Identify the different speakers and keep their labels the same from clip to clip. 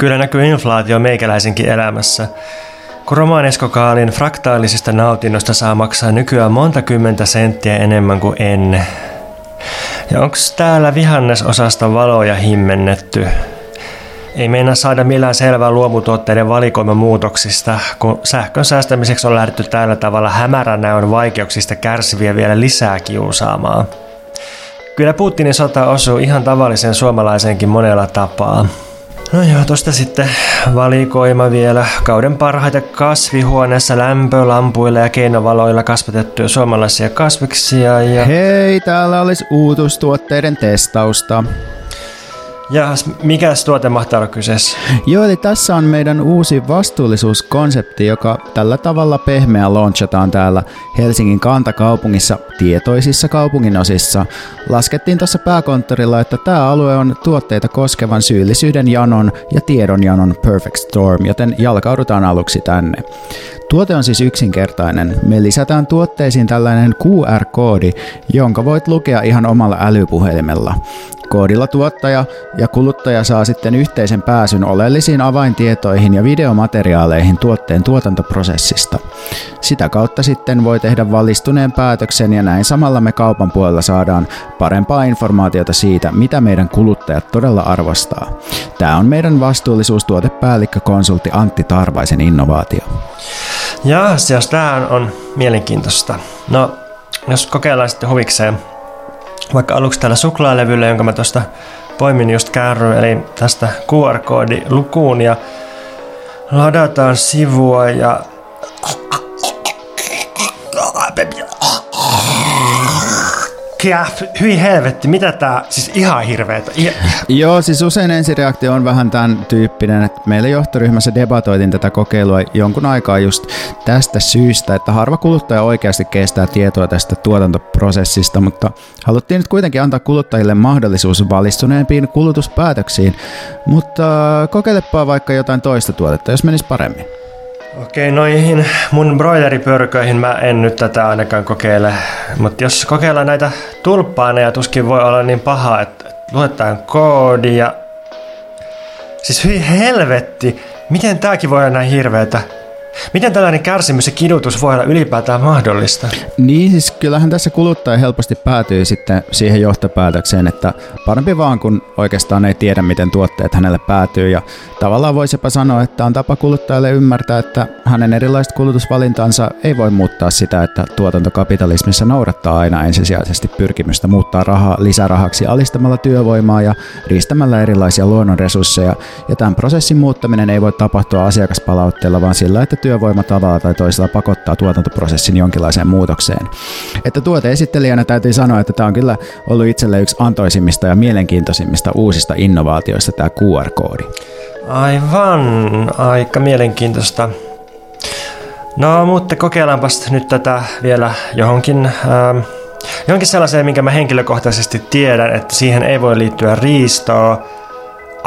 Speaker 1: Kyllä näkyy inflaatio meikäläisenkin elämässä. Kun romaaneskokaalin fraktaalisista nautinnosta saa maksaa nykyään monta kymmentä senttiä enemmän kuin ennen. Ja onks täällä vihannesosasta valoja himmennetty? Ei meinaa saada millään selvää luomutuotteiden valikoiman muutoksista, kun sähkön säästämiseksi on lähdetty tällä tavalla hämärän näön vaikeuksista kärsiviä vielä lisää kiusaamaan. Kyllä Putinin sota osuu ihan tavallisen suomalaisenkin monella tapaa. No joo, tosta sitten valikoima vielä. Kauden parhaita kasvihuoneessa lämpölampuilla ja keinovaloilla kasvatettuja suomalaisia kasviksia ja...
Speaker 2: Hei, täällä olisi uutustuotteiden testausta.
Speaker 1: Ja mikä tuote mahtaa olla kyseessä?
Speaker 2: Joo, eli tässä on meidän uusi vastuullisuuskonsepti, joka tällä tavalla pehmeä launchataan täällä Helsingin kantakaupungissa tietoisissa kaupunginosissa. Laskettiin tuossa pääkonttorilla, että tämä alue on tuotteita koskevan syyllisyyden janon ja tiedon janon perfect storm, joten jalkaudutaan aluksi tänne. Tuote on siis yksinkertainen. Me lisätään tuotteisiin tällainen QR-koodi, jonka voit lukea ihan omalla älypuhelimella. Koodilla tuottaja ja kuluttaja saa sitten yhteisen pääsyn oleellisiin avaintietoihin ja videomateriaaleihin tuotteen tuotantoprosessista. Sitä kautta sitten voi tehdä valistuneen päätöksen ja näin samalla me kaupan puolella saadaan parempaa informaatiota siitä, mitä meidän kuluttajat todella arvostaa. Tämä on meidän vastuullisuustuotepäällikkö konsultti Antti Tarvaisen innovaatio.
Speaker 1: Ja jos tämä on mielenkiintoista. No, jos kokeillaan sitten huvikseen vaikka aluksi tällä suklaalevyllä, jonka mä tuosta poimin just kärryn, eli tästä QR-koodilukuun ja ladataan sivua ja Kiaf, hyi helvetti, mitä tää, siis ihan hirveetä.
Speaker 2: Joo, siis usein ensireaktio on vähän tämän tyyppinen, että meillä johtoryhmässä debatoitin tätä kokeilua jonkun aikaa just tästä syystä, että harva kuluttaja oikeasti kestää tietoa tästä tuotantoprosessista, mutta haluttiin nyt kuitenkin antaa kuluttajille mahdollisuus valistuneempiin kulutuspäätöksiin, mutta kokeilepa vaikka jotain toista tuotetta, jos menisi paremmin.
Speaker 1: Okei, noihin mun broileripörköihin mä en nyt tätä ainakaan kokeile. Mutta jos kokeillaan näitä tulppaaneja, tuskin voi olla niin paha, että luetaan koodi ja... Siis hyi helvetti, miten tääkin voi olla näin hirveetä? Miten tällainen kärsimys ja kidutus voi olla ylipäätään mahdollista?
Speaker 2: Niin, siis kyllähän tässä kuluttaja helposti päätyy sitten siihen johtopäätökseen, että parempi vaan kun oikeastaan ei tiedä, miten tuotteet hänelle päätyy. Ja tavallaan voisi jopa sanoa, että on tapa kuluttajalle ymmärtää, että hänen erilaiset kulutusvalintansa ei voi muuttaa sitä, että tuotantokapitalismissa noudattaa aina ensisijaisesti pyrkimystä muuttaa rahaa lisärahaksi alistamalla työvoimaa ja riistämällä erilaisia luonnonresursseja. Ja tämän prosessin muuttaminen ei voi tapahtua asiakaspalautteella, vaan sillä, että työvoima tavalla tai toisella pakottaa tuotantoprosessin jonkinlaiseen muutokseen. Että tuoteesittelijänä täytyy sanoa, että tämä on kyllä ollut itselle yksi antoisimmista ja mielenkiintoisimmista uusista innovaatioista tämä QR-koodi.
Speaker 1: Aivan, aika mielenkiintoista. No, mutta kokeillaanpas nyt tätä vielä johonkin, ähm, johonkin sellaiseen, minkä mä henkilökohtaisesti tiedän, että siihen ei voi liittyä riistoa,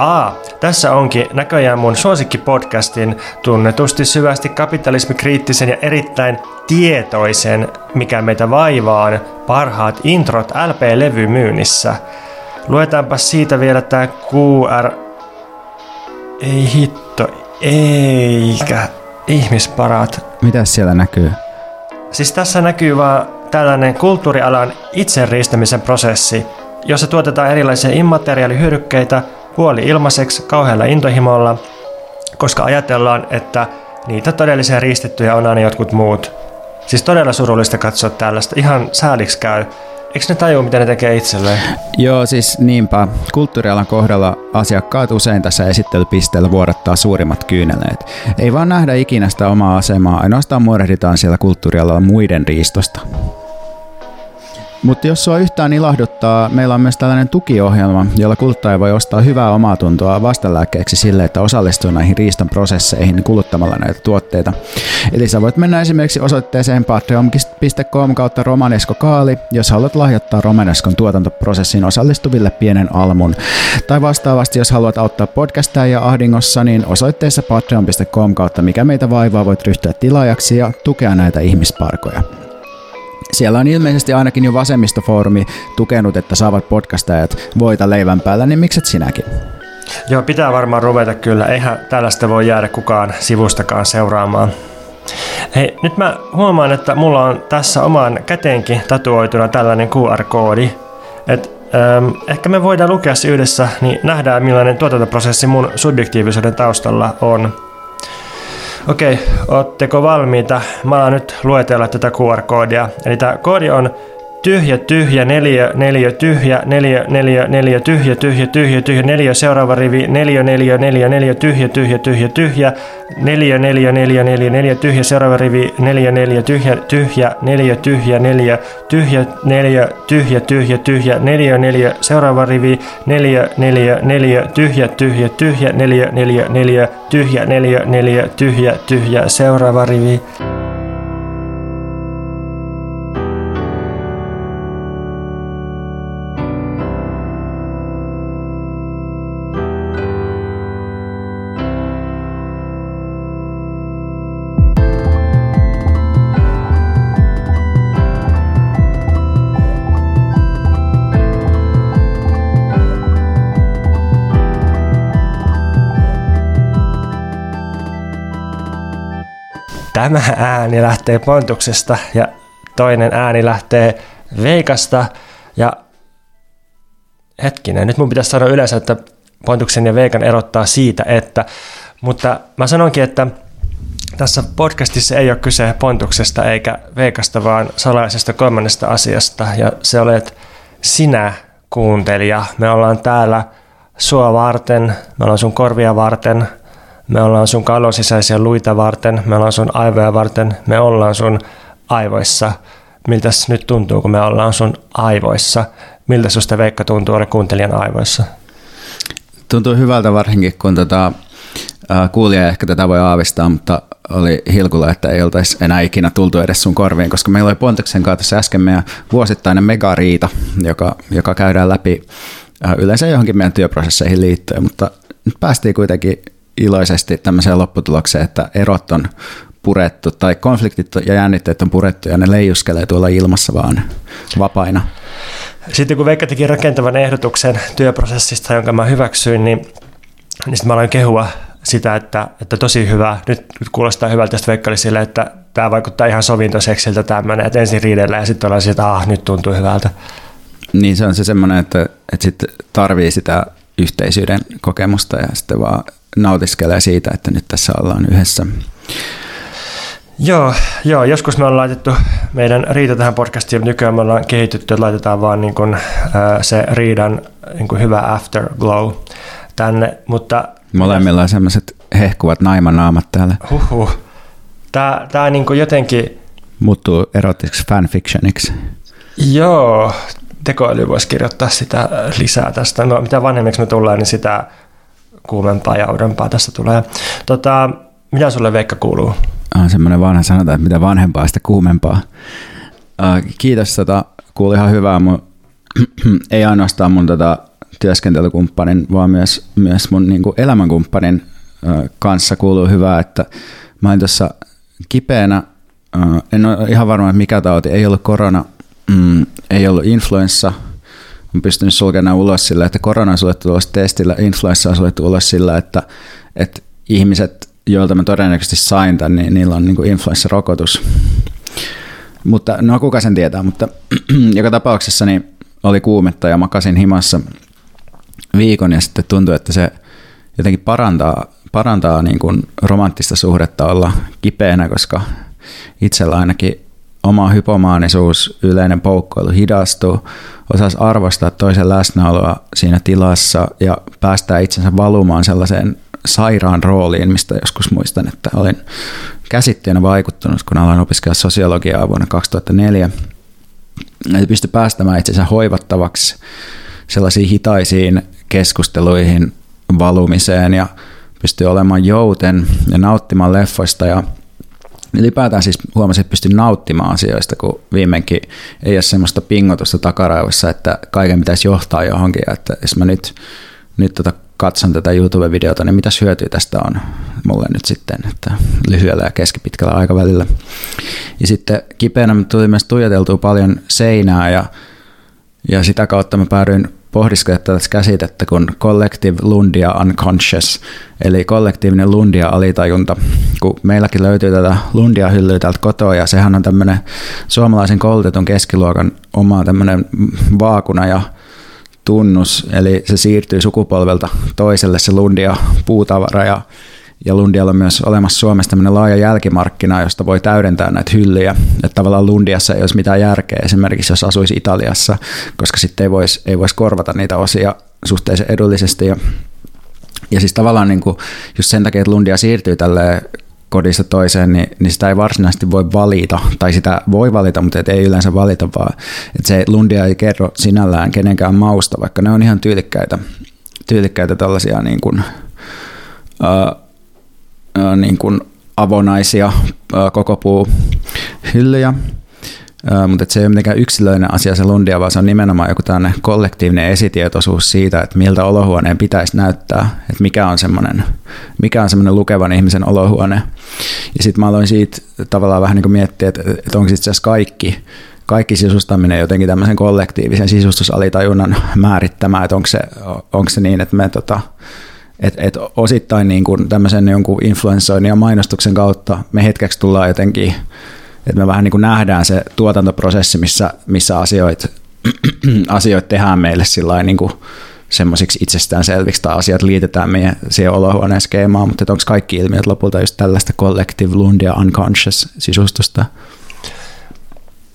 Speaker 1: Aa, tässä onkin näköjään mun suosikkipodcastin tunnetusti syvästi kapitalismikriittisen ja erittäin tietoisen, mikä meitä vaivaan, parhaat introt LP-levymyynnissä. Luetaanpa siitä vielä tää QR... Ei hitto, eikä ihmisparat.
Speaker 2: Mitä siellä näkyy?
Speaker 1: Siis tässä näkyy vaan tällainen kulttuurialan itseriistämisen prosessi, jossa tuotetaan erilaisia immateriaalihyödykkeitä – puoli ilmaiseksi kauhealla intohimolla, koska ajatellaan, että niitä todellisia riistettyjä on aina jotkut muut. Siis todella surullista katsoa tällaista, ihan sääliksi käy. Eikö ne tajua, mitä ne tekee itselleen?
Speaker 2: Joo, siis niinpä. Kulttuurialan kohdalla asiakkaat usein tässä esittelypisteellä vuodattaa suurimmat kyyneleet. Ei vaan nähdä ikinä sitä omaa asemaa, ainoastaan muodehditaan siellä kulttuurialalla muiden riistosta. Mutta jos sua yhtään ilahduttaa, meillä on myös tällainen tukiohjelma, jolla kuluttaja voi ostaa hyvää omaa tuntoa vastalääkkeeksi sille, että osallistuu näihin riiston prosesseihin kuluttamalla näitä tuotteita. Eli sä voit mennä esimerkiksi osoitteeseen patreon.com kautta Romanesko Kaali, jos haluat lahjoittaa Romaneskon tuotantoprosessiin osallistuville pienen almun. Tai vastaavasti, jos haluat auttaa podcastia ja ahdingossa, niin osoitteessa patreon.com kautta mikä meitä vaivaa voit ryhtyä tilaajaksi ja tukea näitä ihmisparkoja. Siellä on ilmeisesti ainakin jo vasemmistofoorumi tukenut, että saavat podcastajat voita leivän päällä, niin mikset sinäkin?
Speaker 1: Joo, pitää varmaan ruveta kyllä. Eihän tällaista voi jäädä kukaan sivustakaan seuraamaan. Hei, nyt mä huomaan, että mulla on tässä omaan käteenkin tatuoituna tällainen QR-koodi. Et, ähm, ehkä me voidaan lukea se yhdessä, niin nähdään millainen tuotantoprosessi mun subjektiivisuuden taustalla on. Okei, ootteko valmiita? Mä alan nyt luetella tätä QR-koodia. Eli tämä koodi on tyhjä, tyhjä, neljä, neljä, tyhjä, neljä, neljä, neljä, tyhjä, tyhjä, tyhjä, tyhjä, neljä, seuraava rivi, neljä, neljä, neljä, neljä, tyhjä, tyhjä, tyhjä, tyhjä, neljä, neljä, neljä, neljä, neljä, tyhjä, seuraava rivi, neljä, neljä, tyhjä, tyhjä, neljä, tyhjä, neljä, tyhjä, neljä, tyhjä, tyhjä, tyhjä, neljä, neljä, seuraava rivi, neljä, neljä, neljä, tyhjä, tyhjä, tyhjä, neljä, neljä, neljä, tyhjä, neljä, neljä, tyhjä, tyhjä, seuraava rivi. Tämä ääni lähtee Pontuksesta ja toinen ääni lähtee Veikasta. Ja hetkinen, nyt mun pitäisi sanoa yleensä, että Pontuksen ja Veikan erottaa siitä, että, mutta mä sanonkin, että tässä podcastissa ei ole kyse Pontuksesta eikä Veikasta, vaan salaisesta kolmannesta asiasta, ja se olet sinä, kuuntelija. Me ollaan täällä sua varten, me ollaan sun korvia varten, me ollaan sun kalon sisäisiä luita varten, me ollaan sun aivoja varten, me ollaan sun aivoissa. Miltä nyt tuntuu, kun me ollaan sun aivoissa? Miltä susta Veikka tuntuu olla kuuntelijan aivoissa?
Speaker 2: Tuntuu hyvältä varsinkin, kun tota, kuulija ehkä tätä voi aavistaa, mutta oli hilkulla, että ei oltaisi enää ikinä tultu edes sun korviin, koska meillä oli Ponteksen kanssa äsken meidän vuosittainen megariita, joka, joka käydään läpi yleensä johonkin meidän työprosesseihin liittyen, mutta nyt päästiin kuitenkin iloisesti tämmöiseen lopputulokseen, että erot on purettu tai konfliktit ja jännitteet on purettu ja ne leijuskelee tuolla ilmassa vaan vapaina.
Speaker 1: Sitten kun Veikka teki rakentavan ehdotuksen työprosessista, jonka mä hyväksyin, niin, niin sitten mä aloin kehua sitä, että, että tosi hyvä. Nyt, nyt kuulostaa hyvältä, että Veikka sille, että tämä vaikuttaa ihan sovintoseksiltä tämmöinen, että ensin riidellä ja sitten ollaan että ah, nyt tuntuu hyvältä.
Speaker 2: Niin se on se semmoinen, että, että sitten tarvii sitä yhteisyyden kokemusta ja sitten vaan nautiskelee siitä, että nyt tässä ollaan yhdessä.
Speaker 1: Joo, joo, joskus me ollaan laitettu meidän riita tähän podcastiin, nykyään me ollaan kehitytty, että laitetaan vaan niin kuin, se riidan niin kuin hyvä afterglow tänne, mutta...
Speaker 2: Molemmilla on sellaiset hehkuvat naimanaamat täällä.
Speaker 1: Huhhuh. Tää, tää niin kuin jotenkin...
Speaker 2: Muuttuu erottiseksi fanfictioniksi.
Speaker 1: Joo, tekoäly voisi kirjoittaa sitä lisää tästä. No, mitä vanhemmiksi me tullaan, niin sitä kuumempaa ja uudempaa tästä tulee. Tota, mitä sulle Veikka kuuluu?
Speaker 2: On semmoinen vanha sanota, että mitä vanhempaa, sitä kuumempaa. Uh, kiitos, tota, kuuli ihan hyvää. Mun, ei ainoastaan mun tota, työskentelykumppanin, vaan myös, myös mun niin kuin elämänkumppanin uh, kanssa kuuluu hyvää, että mä olin tuossa kipeänä, en ole ihan varma, että mikä tauti, ei ollut korona, mm, ei ollut influenssa – on pystynyt sulkemaan ulos sillä, että korona on suljettu ulos testillä, influenssa on suljettu ulos sillä, että, että ihmiset, joilta mä todennäköisesti sain tämän, niin niillä on niin influenssarokotus. Mutta no kuka sen tietää, mutta joka tapauksessa niin oli kuumetta ja makasin himassa viikon ja sitten tuntui, että se jotenkin parantaa, parantaa niin kuin romanttista suhdetta olla kipeänä, koska itsellä ainakin oma hypomaanisuus, yleinen poukkoilu hidastuu, osasi arvostaa toisen läsnäoloa siinä tilassa ja päästää itsensä valumaan sellaiseen sairaan rooliin, mistä joskus muistan, että olin käsitteenä vaikuttunut, kun aloin opiskella sosiologiaa vuonna 2004. Eli pystyi päästämään itsensä hoivattavaksi sellaisiin hitaisiin keskusteluihin valumiseen ja pystyi olemaan jouten ja nauttimaan leffoista ja ylipäätään siis huomasin, että pystyn nauttimaan asioista, kun viimeinkin ei ole semmoista pingotusta takaraivossa, että kaiken pitäisi johtaa johonkin. Että jos mä nyt, nyt tota katson tätä YouTube-videota, niin mitäs hyötyä tästä on mulle nyt sitten, että lyhyellä ja keskipitkällä aikavälillä. Ja sitten kipeänä tuli myös tuijoteltua paljon seinää ja, ja sitä kautta mä päädyin pohdiskella tätä käsitettä kuin collective lundia unconscious, eli kollektiivinen lundia alitajunta. Kun meilläkin löytyy tätä lundia hyllyä täältä kotoa, ja sehän on tämmöinen suomalaisen koulutetun keskiluokan oma tämmöinen vaakuna ja tunnus, eli se siirtyy sukupolvelta toiselle se lundia puutavara, ja ja Lundialla on myös olemassa Suomessa tämmöinen laaja jälkimarkkina, josta voi täydentää näitä hyllyjä. Että tavallaan Lundiassa ei olisi mitään järkeä esimerkiksi, jos asuisi Italiassa, koska sitten ei voisi, ei voisi korvata niitä osia suhteellisen edullisesti. Ja, ja siis tavallaan niin kuin, just sen takia, että Lundia siirtyy tälle kodista toiseen, niin, niin sitä ei varsinaisesti voi valita, tai sitä voi valita, mutta et ei yleensä valita, vaan että se Lundia ei kerro sinällään kenenkään mausta, vaikka ne on ihan tyylikkäitä, tyylikkäitä tällaisia niin kuin, uh, niin kuin avonaisia koko puu hyllyjä, mutta se ei ole mitenkään yksilöinen asia se lundia, vaan se on nimenomaan joku tämmöinen kollektiivinen esitietoisuus siitä, että miltä olohuoneen pitäisi näyttää, että mikä on semmoinen, mikä on semmoinen lukevan ihmisen olohuone. Ja sitten mä aloin siitä tavallaan vähän niin kuin miettiä, että, että onko itse asiassa kaikki, kaikki sisustaminen jotenkin tämmöisen kollektiivisen sisustusalitajunnan määrittämää, että onko se, onko se niin, että me tota, et, et osittain niin kuin tämmöisen jonkun influenssoinnin ja mainostuksen kautta me hetkeksi tullaan jotenkin, että me vähän niin kuin nähdään se tuotantoprosessi, missä, missä asioita asioit tehdään meille niin kuin semmoisiksi itsestäänselviksi tai asiat liitetään meidän siihen olohuoneen skeemaan, mutta onko kaikki ilmiöt lopulta just tällaista collective lundia unconscious sisustusta?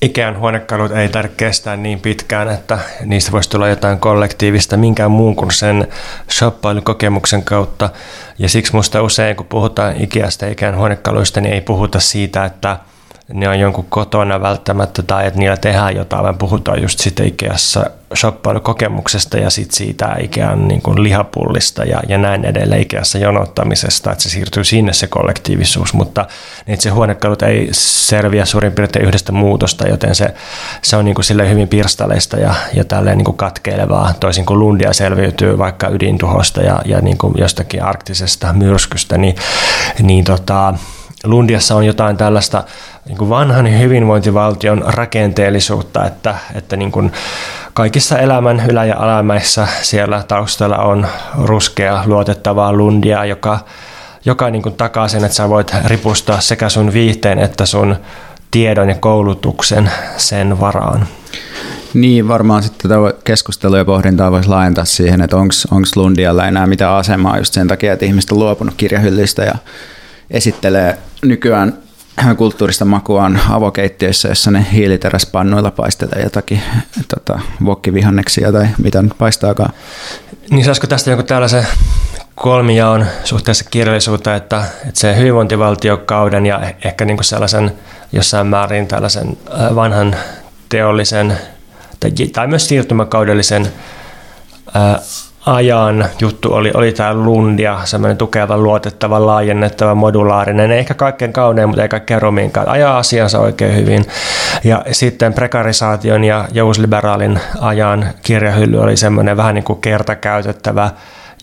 Speaker 1: Ikään huonekalut ei tarvitse kestää niin pitkään, että niistä voisi tulla jotain kollektiivista minkään muun kuin sen shoppailukokemuksen kautta. Ja siksi minusta usein, kun puhutaan Ikeasta ikään huonekaluista, niin ei puhuta siitä, että – ne on jonkun kotona välttämättä tai että niillä tehdään jotain, vaan puhutaan just sitten Ikeassa shoppailukokemuksesta ja sitten siitä Ikean niin kuin lihapullista ja, ja näin edelleen Ikeassa jonottamisesta, että se siirtyy sinne se kollektiivisuus, mutta itse huonekalut ei selviä suurin piirtein yhdestä muutosta, joten se, se on niin kuin sille hyvin pirstaleista ja, ja tälleen niin kuin katkeilevaa, toisin kuin Lundia selviytyy vaikka ydintuhosta ja, ja niin kuin jostakin arktisesta myrskystä, niin, niin tota, Lundiassa on jotain tällaista niin kuin vanhan hyvinvointivaltion rakenteellisuutta, että, että niin kuin kaikissa elämän ylä- ja alamäissä siellä taustalla on ruskea luotettavaa lundia, joka, joka niin kuin takaa sen, että sä voit ripustaa sekä sun viihteen että sun tiedon ja koulutuksen sen varaan.
Speaker 2: Niin, varmaan sitten tätä keskustelua ja pohdintaa voisi laajentaa siihen, että onko Lundialla enää mitään asemaa just sen takia, että ihmiset on luopunut kirjahyllystä ja esittelee nykyään kulttuurista makuaan avokeittiöissä, jossa ne hiiliteräspannuilla paistelee jotakin tota, vokkivihanneksia tai mitä nyt paistaakaan.
Speaker 1: Niin saisiko tästä joku tällaisen kolmijaon suhteessa kirjallisuutta, että, että se hyvinvointivaltiokauden ja ehkä niin kuin sellaisen jossain määrin tällaisen vanhan teollisen tai, tai myös siirtymäkaudellisen ajan juttu oli, oli tämä Lundia, semmoinen tukeva, luotettava, laajennettava, modulaarinen, ei ehkä kaikkein kaunein, mutta ei kaikkein rumiinkaan. Ajaa asiansa oikein hyvin. Ja sitten prekarisaation ja jousliberaalin ajan kirjahylly oli semmoinen vähän niin kuin kertakäytettävä,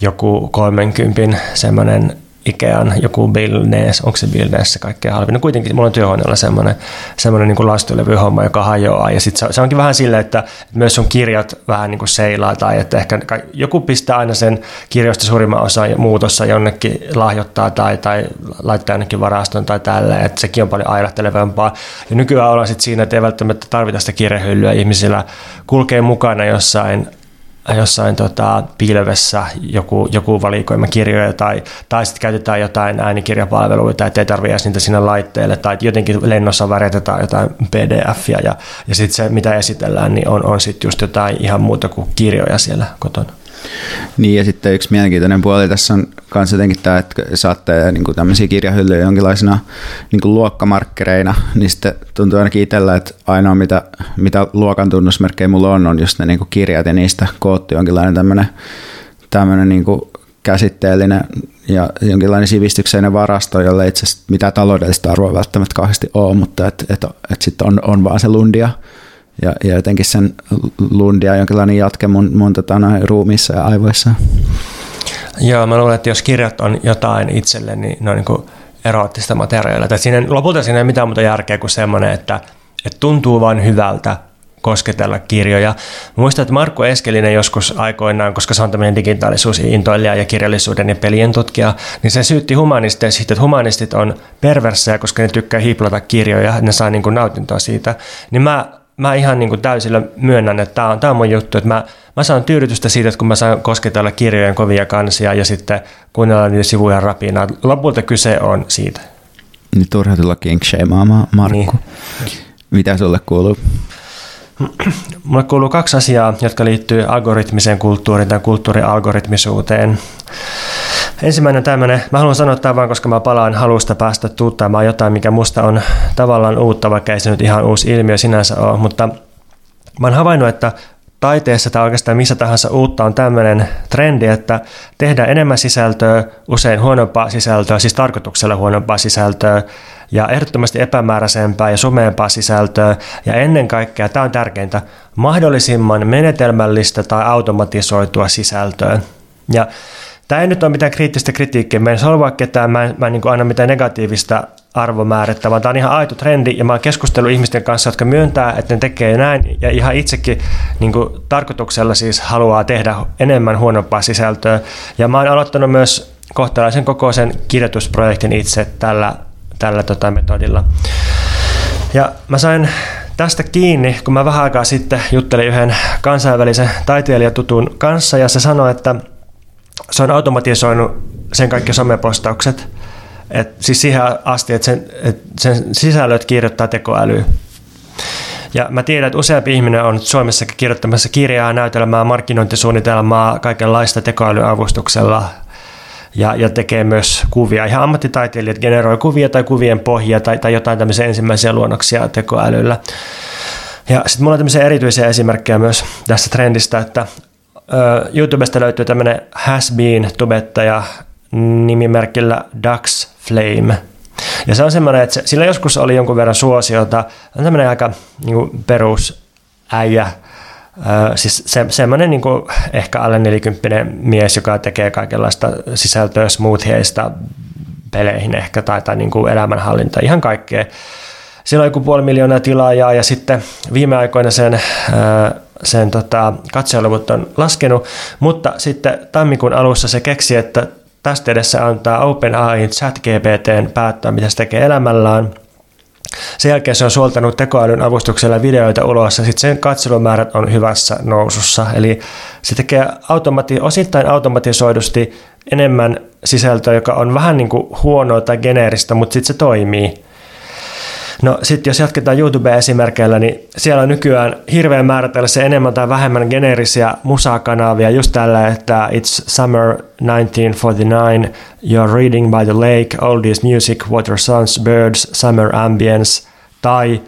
Speaker 1: joku 30 semmoinen Ikean joku Billnes, onko se Billnes se kaikkein halvin? No kuitenkin mulla on työhuoneella semmoinen, semmoinen niin lastulevyhomma, joka hajoaa. Ja sitten se, se, onkin vähän silleen, että myös sun kirjat vähän niin kuin seilaa tai että ehkä joku pistää aina sen kirjoista suurimman osan muutossa jonnekin lahjoittaa tai, tai laittaa jonnekin varastoon tai tälle, että sekin on paljon ailahtelevampaa. Ja nykyään ollaan sitten siinä, että ei välttämättä tarvita sitä kirjahyllyä ihmisillä kulkee mukana jossain jossain tota, pilvessä joku, joku valikoima kirjoja tai, tai sitten käytetään jotain äänikirjapalveluita, että ei tarvitse niitä sinne laitteelle tai jotenkin lennossa värjätetään jotain pdf ja, ja sitten se mitä esitellään niin on, on sitten just jotain ihan muuta kuin kirjoja siellä kotona.
Speaker 2: Niin ja sitten yksi mielenkiintoinen puoli tässä on myös jotenkin tämä, että saatte niin kuin tämmöisiä kirjahyllyjä jonkinlaisena niin kuin luokkamarkkereina, niin sitten tuntuu ainakin itsellä, että ainoa mitä, mitä luokan tunnusmerkkejä mulla on, on just ne niin kuin kirjat ja niistä koottu jonkinlainen tämmöinen, tämmöinen niin kuin käsitteellinen ja jonkinlainen sivistyksellinen varasto, jolle itse asiassa mitään taloudellista arvoa välttämättä kauheasti ole, mutta että et, et sitten on, on vaan se lundia ja, ja jotenkin sen lundia jonkinlainen jatke mun, mun tota, noin ruumiissa ja aivoissa.
Speaker 1: Joo, mä luulen, että jos kirjat on jotain itselle, niin ne on niin kuin eroottista materiaalia. Että siinä, lopulta siinä ei mitään muuta järkeä kuin semmoinen, että, että tuntuu vain hyvältä kosketella kirjoja. Muistan, että Markku Eskelinen joskus aikoinaan, koska se on tämmöinen digitaalisuusintoilija ja kirjallisuuden ja pelien tutkija, niin se syytti humanisteja siitä, että humanistit on perversejä, koska ne tykkää hiplata kirjoja, ne saa niin kuin nautintoa siitä. Niin mä, mä ihan niin kuin täysillä myönnän, että tämä on, tämä on mun juttu, että mä, mä saan tyydytystä siitä, että kun mä saan kosketella kirjojen kovia kansia ja sitten kuunnella niitä sivuja rapinaa. Lopulta kyse on siitä.
Speaker 2: Niin turha tulla kinksheimaamaan, Markku. Niin. Mitä sulle kuuluu?
Speaker 1: Mulle kuuluu kaksi asiaa, jotka liittyy algoritmiseen kulttuuriin tai kulttuurialgoritmisuuteen. Ensimmäinen tämmöinen, mä haluan sanoa tämän vaan, koska mä palaan halusta päästä tuuttaamaan jotain, mikä musta on tavallaan uutta, vaikka ei se nyt ihan uusi ilmiö sinänsä ole, mutta mä oon havainnut, että taiteessa tai oikeastaan missä tahansa uutta on tämmöinen trendi, että tehdään enemmän sisältöä, usein huonompaa sisältöä, siis tarkoituksella huonompaa sisältöä, ja ehdottomasti epämääräisempää ja sumeampaa sisältöä, ja ennen kaikkea, tämä on tärkeintä, mahdollisimman menetelmällistä tai automatisoitua sisältöä. Ja Tämä ei nyt ole mitään kriittistä kritiikkiä, mä en solvaa ketään, mä en, mä en niin anna mitään negatiivista arvomäärettä, vaan tämä on ihan aito trendi ja mä oon keskustellut ihmisten kanssa, jotka myöntää, että ne tekee näin ja ihan itsekin niin kuin, tarkoituksella siis haluaa tehdä enemmän huonompaa sisältöä. Ja mä oon aloittanut myös kohtalaisen kokoisen kirjoitusprojektin itse tällä, tällä tota, metodilla. Ja mä sain tästä kiinni, kun mä vähän aikaa sitten juttelin yhden kansainvälisen taiteilijatutun kanssa ja se sanoi, että – se on automatisoinut sen kaikki somepostaukset. Et siis siihen asti, että sen, et sen sisällöt kirjoittaa tekoäly. Ja mä tiedän, että useampi ihminen on Suomessa kirjoittamassa kirjaa, näytelmää, markkinointisuunnitelmaa, kaikenlaista tekoälyavustuksella ja, ja tekee myös kuvia. Ihan ammattitaiteilijat generoi kuvia tai kuvien pohjia tai, tai jotain tämmöisiä ensimmäisiä luonnoksia tekoälyllä. Ja sitten mulla on tämmöisiä erityisiä esimerkkejä myös tästä trendistä, että YouTubesta löytyy tämmöinen has been tubettaja nimimerkillä Dax Flame. Ja se on semmoinen, että se, sillä joskus oli jonkun verran suosiota. On tämmöinen aika niin kuin perusäijä, Ö, siis se, semmoinen niin kuin ehkä alle 40 mies, joka tekee kaikenlaista sisältöä smoothieista peleihin ehkä tai, tai niin kuin elämänhallinta, ihan kaikkea. Sillä on joku puoli miljoonaa tilaajaa ja sitten viime aikoina sen sen tota, katseluvut on laskenut, mutta sitten tammikuun alussa se keksi, että tästä edessä antaa OpenAI ChatGPTn päättää, mitä se tekee elämällään. Sen jälkeen se on suoltanut tekoälyn avustuksella videoita ulos ja sitten sen katselumäärät on hyvässä nousussa. Eli se tekee automati- osittain automatisoidusti enemmän sisältöä, joka on vähän niin kuin huonoa tai geneeristä, mutta sitten se toimii. No sitten jos jatketaan YouTube-esimerkkeillä, niin siellä on nykyään hirveän määrä tällaisia enemmän tai vähemmän geneerisiä musakanavia, just tällä, että It's Summer 1949, You're Reading by the Lake, Oldies Music, Water Sounds, Birds, Summer Ambience, tai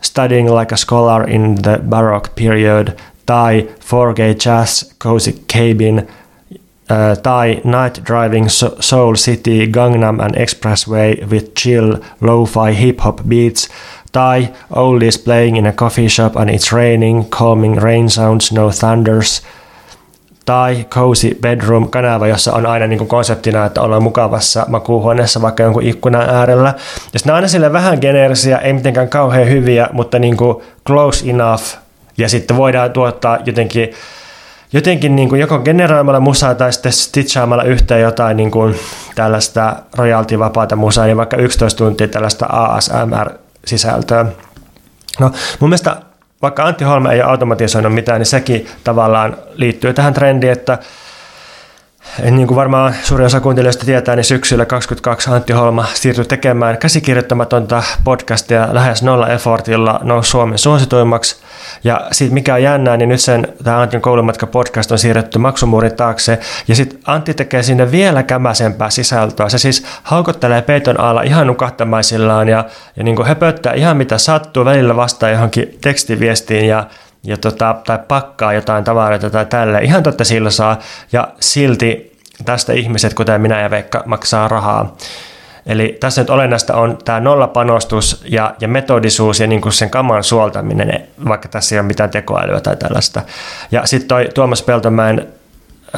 Speaker 1: Studying Like a Scholar in the Baroque Period, tai 4G Jazz, Cozy Cabin, tai Night Driving Soul City Gangnam and Expressway with chill lo-fi hip-hop beats tai Oldies playing in a coffee shop and it's raining, calming rain sounds, no thunders tai Cozy Bedroom kanava, jossa on aina niin kuin konseptina, että ollaan mukavassa makuuhuoneessa vaikka jonkun ikkunan äärellä. Ja ne on aina sille vähän geneerisiä, ei mitenkään kauhean hyviä, mutta niin kuin close enough. Ja sitten voidaan tuottaa jotenkin jotenkin niin kuin joko generoimalla musaa tai sitten stitchaamalla yhteen jotain niin kuin tällaista royalty-vapaata musaa, niin vaikka 11 tuntia tällaista ASMR-sisältöä. No mun mielestä vaikka Antti Holme ei ole automatisoinut mitään, niin sekin tavallaan liittyy tähän trendiin, että niin kuin varmaan suuri osa kuuntelijoista tietää, niin syksyllä 22 Antti Holma siirtyi tekemään käsikirjoittamatonta podcastia lähes nolla effortilla nousi Suomen suosituimmaksi. Ja sitten mikä on jännää, niin nyt sen tämä Antin koulumatka podcast on siirretty maksumuurin taakse. Ja sitten Antti tekee sinne vielä kämäsempää sisältöä. Se siis haukottelee peiton alla ihan nukahtamaisillaan ja, ja niin kuin höpöttää ihan mitä sattuu, välillä vastaa johonkin tekstiviestiin ja ja tota, tai pakkaa jotain tavaroita tai tälle. Ihan totta sillä saa, ja silti tästä ihmiset, kuten minä ja Veikka, maksaa rahaa. Eli tässä nyt olennaista on tämä nollapanostus ja, ja metodisuus ja niin kuin sen kaman suoltaminen, vaikka tässä ei ole mitään tekoälyä tai tällaista. Ja sitten toi Tuomas Peltomäen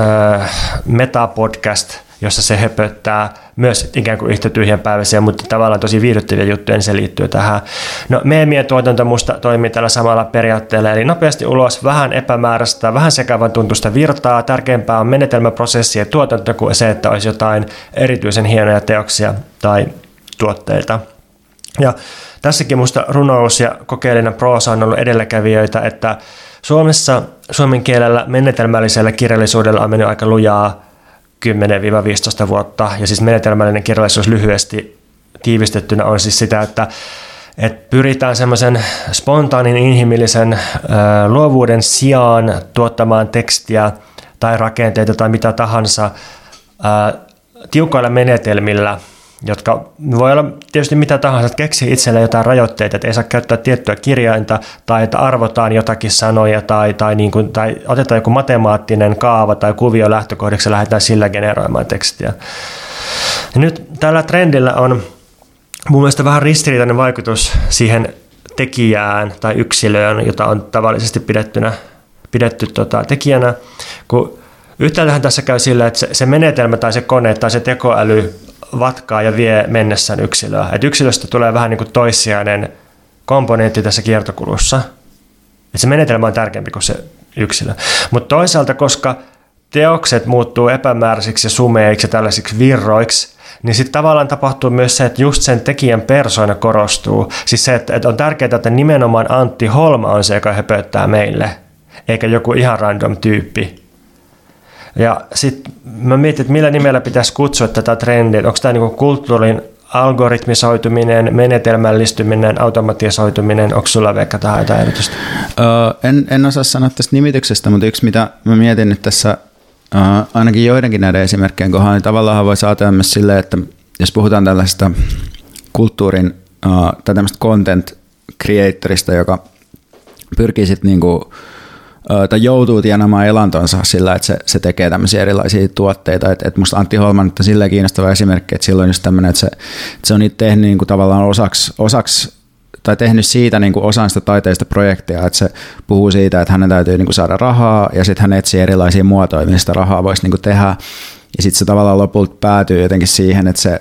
Speaker 1: äh, Meta-podcast, jossa se höpöttää myös ikään kuin yhtä tyhjänpäiväisiä, mutta tavallaan tosi viihdyttäviä juttuja, niin se liittyy tähän. No meemien tuotanto musta toimii tällä samalla periaatteella, eli nopeasti ulos, vähän epämääräistä, vähän sekavan tuntusta virtaa, tärkeämpää on menetelmäprosessi ja tuotanto kuin se, että olisi jotain erityisen hienoja teoksia tai tuotteita. Ja tässäkin musta runous ja kokeellinen proosa on ollut edelläkävijöitä, että Suomessa suomen kielellä menetelmällisellä kirjallisuudella on mennyt aika lujaa 10-15 vuotta, ja siis menetelmällinen kirjallisuus lyhyesti tiivistettynä on siis sitä, että että pyritään semmoisen spontaanin inhimillisen ö, luovuuden sijaan tuottamaan tekstiä tai rakenteita tai mitä tahansa ö, tiukoilla menetelmillä – jotka voi olla tietysti mitä tahansa, että keksii itselle jotain rajoitteita, että ei saa käyttää tiettyä kirjainta tai että arvotaan jotakin sanoja tai, tai, niin kuin, tai otetaan joku matemaattinen kaava tai kuvio lähtökohdaksi ja lähdetään sillä generoimaan tekstiä. Ja nyt tällä trendillä on mun mielestä vähän ristiriitainen vaikutus siihen tekijään tai yksilöön, jota on tavallisesti pidettynä, pidetty tota, tekijänä, kun Yhtäältähän tässä käy sillä, että se, se menetelmä tai se kone tai se tekoäly vatkaa ja vie mennessään yksilöä. Et yksilöstä tulee vähän niin kuin toissijainen komponentti tässä kiertokulussa. Et se menetelmä on tärkeämpi kuin se yksilö. Mutta toisaalta, koska teokset muuttuu epämääräisiksi ja sumeiksi ja tällaisiksi virroiksi, niin sitten tavallaan tapahtuu myös se, että just sen tekijän persoona korostuu. Siis se, että, että on tärkeää, että nimenomaan Antti Holma on se, joka höpöttää meille, eikä joku ihan random tyyppi, ja sitten mä mietin, että millä nimellä pitäisi kutsua tätä trendiä. Onko tämä niinku kulttuurin algoritmisoituminen, menetelmällistyminen, automatisoituminen, onko sulla vaikka tähän jotain erityistä?
Speaker 2: Öö, en, en osaa sanoa tästä nimityksestä, mutta yksi mitä mä mietin nyt tässä öö, ainakin joidenkin näiden esimerkkien kohdalla, niin tavallaan voi ajatella myös silleen, että jos puhutaan tällaista kulttuurin öö, tai tämmöistä content creatorista, joka pyrkii sitten niinku, tai joutuu tienaamaan elantonsa sillä, että se, se tekee tämmöisiä erilaisia tuotteita. Et, et musta Antti Holman on silleen kiinnostava esimerkki, että silloin just tämmöinen, että se, että se on niitä tehnyt niin kuin tavallaan osaksi, osaksi tai tehnyt siitä niin kuin osan sitä taiteista projektia, että se puhuu siitä, että hänen täytyy niin kuin saada rahaa ja sitten hän etsii erilaisia muotoja, mistä sitä rahaa voisi niin kuin tehdä. Ja sitten se tavallaan lopulta päätyy jotenkin siihen, että se,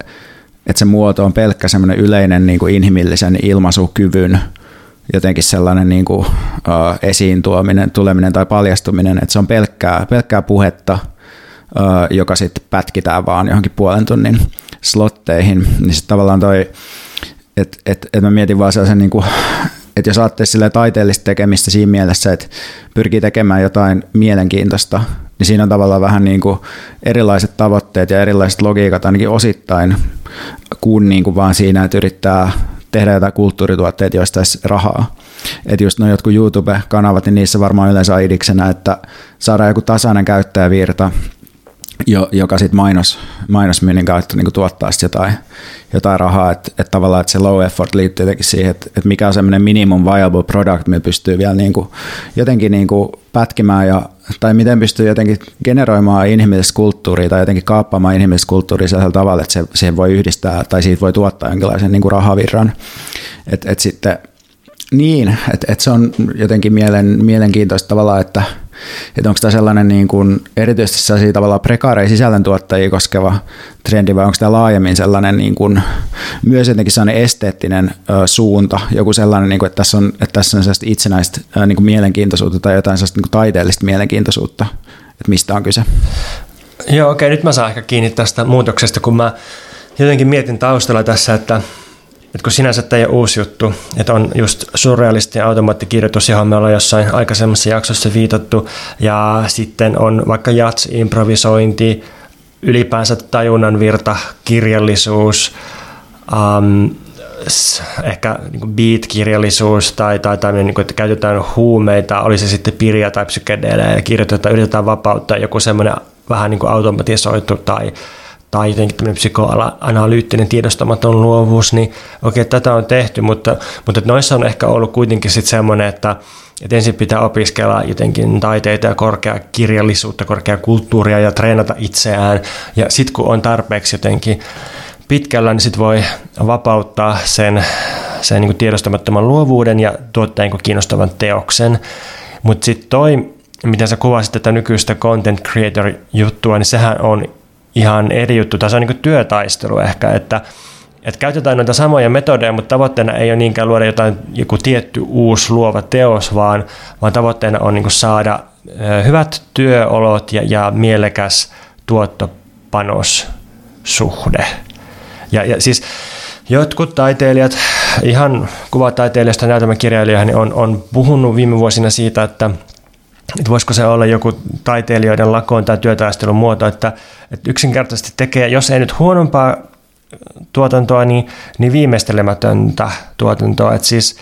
Speaker 2: että se muoto on pelkkä semmoinen yleinen niin kuin inhimillisen ilmaisukyvyn jotenkin sellainen niin kuin, uh, esiin tuominen, tuleminen tai paljastuminen, että se on pelkkää, pelkkää puhetta, uh, joka sitten pätkitään vaan johonkin puolen tunnin slotteihin, niin sitten tavallaan toi, että et, et mä mietin vaan sellaisen niin kuin, että jos ajattelee taiteellista tekemistä siinä mielessä, että pyrkii tekemään jotain mielenkiintoista, niin siinä on tavallaan vähän niin kuin erilaiset tavoitteet ja erilaiset logiikat ainakin osittain kuin, niin kuin vaan siinä, että yrittää tehdä jotain kulttuurituotteita, joista olisi rahaa. Että just noin jotkut YouTube-kanavat, niin niissä varmaan yleensä on idiksenä, että saadaan joku tasainen käyttäjävirta, jo, joka sitten mainos, mainosmyynnin kautta niin tuottaa sit jotain, jotain rahaa, että et tavallaan että se low effort liittyy jotenkin siihen, että et mikä on semmoinen minimum viable product, millä pystyy vielä niin kuin, jotenkin niin kuin pätkimään ja tai miten pystyy jotenkin generoimaan inhimillistä kulttuuria tai jotenkin kaappaamaan inhimillistä kulttuuria sellaisella tavalla, että se, siihen voi yhdistää tai siitä voi tuottaa jonkinlaisen niin kuin rahavirran. Et, et sitten niin, että et se on jotenkin mielen, mielenkiintoista tavalla, että että onko tämä sellainen niin kuin, erityisesti sellaisia tavallaan prekaareja sisällöntuottajia koskeva trendi vai onko tämä laajemmin sellainen niin kuin, myös jotenkin sellainen esteettinen ö, suunta, joku sellainen, niin kuin, että, tässä on, että tässä on sellaista itsenäistä ö, niin kuin mielenkiintoisuutta tai jotain sellaista niin kuin taiteellista mielenkiintoisuutta, että mistä on kyse?
Speaker 1: Joo, okei, nyt mä saan ehkä kiinni tästä muutoksesta, kun mä jotenkin mietin taustalla tässä, että että kun sinänsä tämä ei ole uusi juttu, että on just surrealisti automaattikirjoitus, johon me ollaan jossain aikaisemmassa jaksossa viitattu, ja sitten on vaikka jats, improvisointi, ylipäänsä tajunnan virta, kirjallisuus, um, ehkä niin beat-kirjallisuus tai, tai tämmöinen, niin kuin, että käytetään huumeita, oli se sitten pirja tai psykedeelejä ja kirjoitetaan, yritetään vapauttaa joku semmoinen vähän niin kuin automatisoitu tai tai jotenkin tämmöinen psykoanalyyttinen tiedostamaton luovuus, niin okei, okay, tätä on tehty, mutta, mutta noissa on ehkä ollut kuitenkin sitten semmoinen, että, että ensin pitää opiskella jotenkin taiteita ja korkea kirjallisuutta, korkea kulttuuria ja treenata itseään, ja sitten kun on tarpeeksi jotenkin pitkällä, niin sitten voi vapauttaa sen, sen niin tiedostamattoman luovuuden ja tuottaa niin kiinnostavan teoksen. Mutta sitten toi, miten sä kuvasit tätä nykyistä content creator-juttua, niin sehän on ihan eri juttu, se on niin työtaistelu ehkä, että että käytetään noita samoja metodeja, mutta tavoitteena ei ole niinkään luoda jotain joku tietty uusi luova teos, vaan, vaan tavoitteena on niin saada hyvät työolot ja, ja mielekäs tuottopanossuhde. Ja, ja siis jotkut taiteilijat, ihan kuvataiteilijasta näytelmäkirjailijoihin, on, on puhunut viime vuosina siitä, että että voisiko se olla joku taiteilijoiden lakoon tai työtaistelun muoto, että, että yksinkertaisesti tekee, jos ei nyt huonompaa tuotantoa, niin, niin viimeistelemätöntä tuotantoa. Että siis,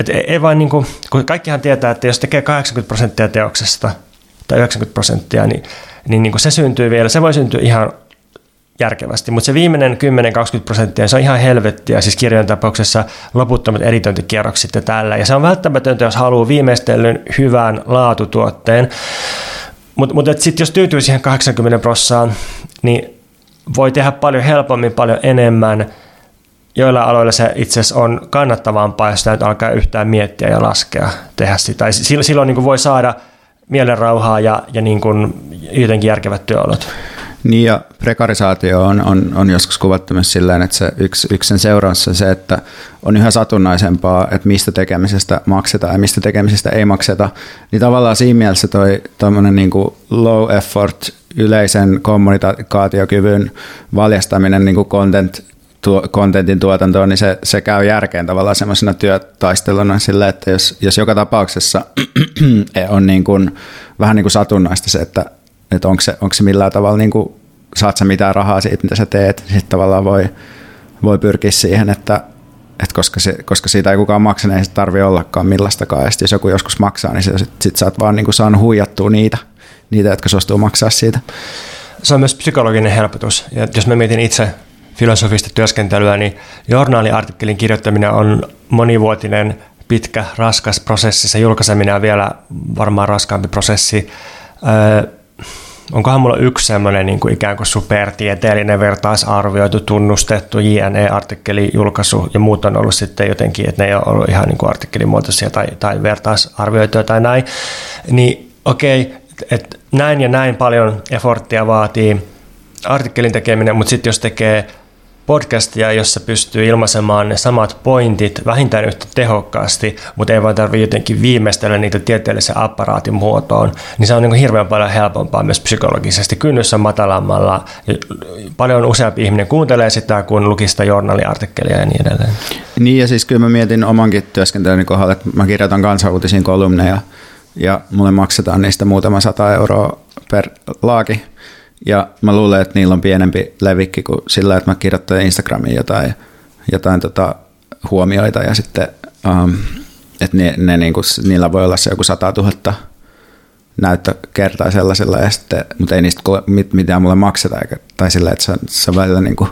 Speaker 1: et ei vain niin kuin, kun kaikkihan tietää, että jos tekee 80 prosenttia teoksesta tai 90 prosenttia, niin, niin, niin kuin se syntyy vielä, se voi syntyä ihan järkevästi, mutta se viimeinen 10-20 prosenttia, se on ihan helvettiä, siis kirjojen tapauksessa loputtomat editointikierrokset ja tällä, ja se on välttämätöntä, jos haluaa viimeistellyn hyvän laatutuotteen, mutta mut, sitten jos tyytyy siihen 80 prossaan, niin voi tehdä paljon helpommin, paljon enemmän. Joilla aloilla se itse asiassa on kannattavampaa, jos sitä alkaa yhtään miettiä ja laskea, tehdä sitä. Silloin niin kuin voi saada mielenrauhaa ja, ja niin kuin jotenkin järkevät työolot.
Speaker 2: Niin ja prekarisaatio on, on, on joskus kuvattu myös silleen, että se yksi, yksi sen seurauksessa se, että on yhä satunnaisempaa, että mistä tekemisestä maksetaan ja mistä tekemisestä ei makseta, niin tavallaan siinä mielessä toi niin kuin low effort yleisen kommunikaatiokyvyn valjastaminen niin kuin content, tuo, contentin tuotantoon, niin se, se käy järkeen tavallaan semmoisena työtaisteluna sillä, että jos, jos joka tapauksessa on niin kuin, vähän niin kuin satunnaista se, että, että onko, se, onko se millään tavalla, niin kuin, saat sä mitään rahaa siitä, mitä sä teet, niin sitten tavallaan voi, voi pyrkiä siihen, että, että koska, se, koska siitä ei kukaan maksa, niin ei se tarvitse ollakaan millaistakaan. Ja jos joku joskus maksaa, niin sitten sit sä oot vaan niin kuin saanut huijattua niitä – niitä, jotka suostuu maksaa siitä.
Speaker 1: Se on myös psykologinen helpotus. Ja jos mä mietin itse filosofista työskentelyä, niin journaaliartikkelin kirjoittaminen on monivuotinen, pitkä, raskas prosessi. Se julkaiseminen on vielä varmaan raskaampi prosessi. Öö, onkohan mulla yksi semmoinen niin kuin ikään kuin supertieteellinen vertaisarvioitu, tunnustettu JNE-artikkeli julkaisu ja muut on ollut sitten jotenkin, että ne ei ole ollut ihan niin kuin artikkelimuotoisia tai, tai vertaisarvioituja tai näin, niin okei, että näin ja näin paljon efforttia vaatii artikkelin tekeminen, mutta sitten jos tekee podcastia, jossa pystyy ilmaisemaan ne samat pointit vähintään yhtä tehokkaasti, mutta ei vaan tarvitse jotenkin viimeistellä niitä tieteellisen apparaatin muotoon, niin se on niin hirveän paljon helpompaa myös psykologisesti. Kynnys on matalammalla, paljon useampi ihminen kuuntelee sitä, kun lukista journaliartikkelia ja niin edelleen.
Speaker 2: Niin ja siis kyllä mä mietin omankin työskentelyni kohdalla, että mä kirjoitan kansanuutisiin kolumneja, ja mulle maksetaan niistä muutama sata euroa per laaki. Ja mä luulen, että niillä on pienempi levikki kuin sillä, että mä kirjoittelen Instagramiin jotain, jotain tota huomioita ja sitten, um, että ne, ne niinku, niillä voi olla se joku 100 000 näyttökertaa sellaisella, ja sitten, mutta ei niistä mit, mitään mulle makseta, eikä, tai sillä, että se, se on välillä niinku,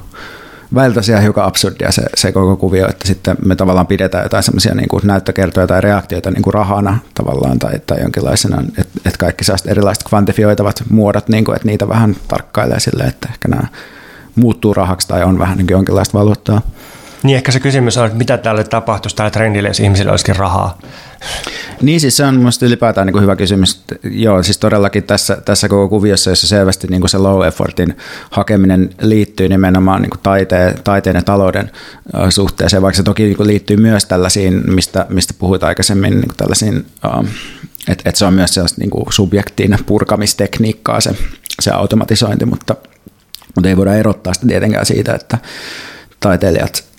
Speaker 2: välillä tosiaan hiukan absurdia se, se koko kuvio, että sitten me tavallaan pidetään jotain semmoisia niin näyttökertoja tai reaktioita niin kuin rahana tavallaan tai, tai jonkinlaisena, että, että kaikki saa erilaiset kvantifioitavat muodot, niin kuin, että niitä vähän tarkkailee sille, että ehkä nämä muuttuu rahaksi tai on vähän niin kuin jonkinlaista valuuttaa.
Speaker 1: Niin ehkä se kysymys on, että mitä tälle tapahtuisi tälle trendille, jos ihmisillä olisikin rahaa?
Speaker 2: Niin siis se on mielestäni ylipäätään niin kuin hyvä kysymys. Joo, siis todellakin tässä, tässä koko kuviossa, jossa selvästi niin kuin se low effortin hakeminen liittyy nimenomaan niin kuin taiteen, taiteen ja talouden suhteeseen, vaikka se toki niin kuin liittyy myös tällaisiin, mistä, mistä puhuit aikaisemmin, niin kuin tällaisiin, että et se on myös sellaista niin kuin subjektiin purkamistekniikkaa se, se automatisointi, mutta, mutta ei voida erottaa sitä tietenkään siitä, että taiteilijat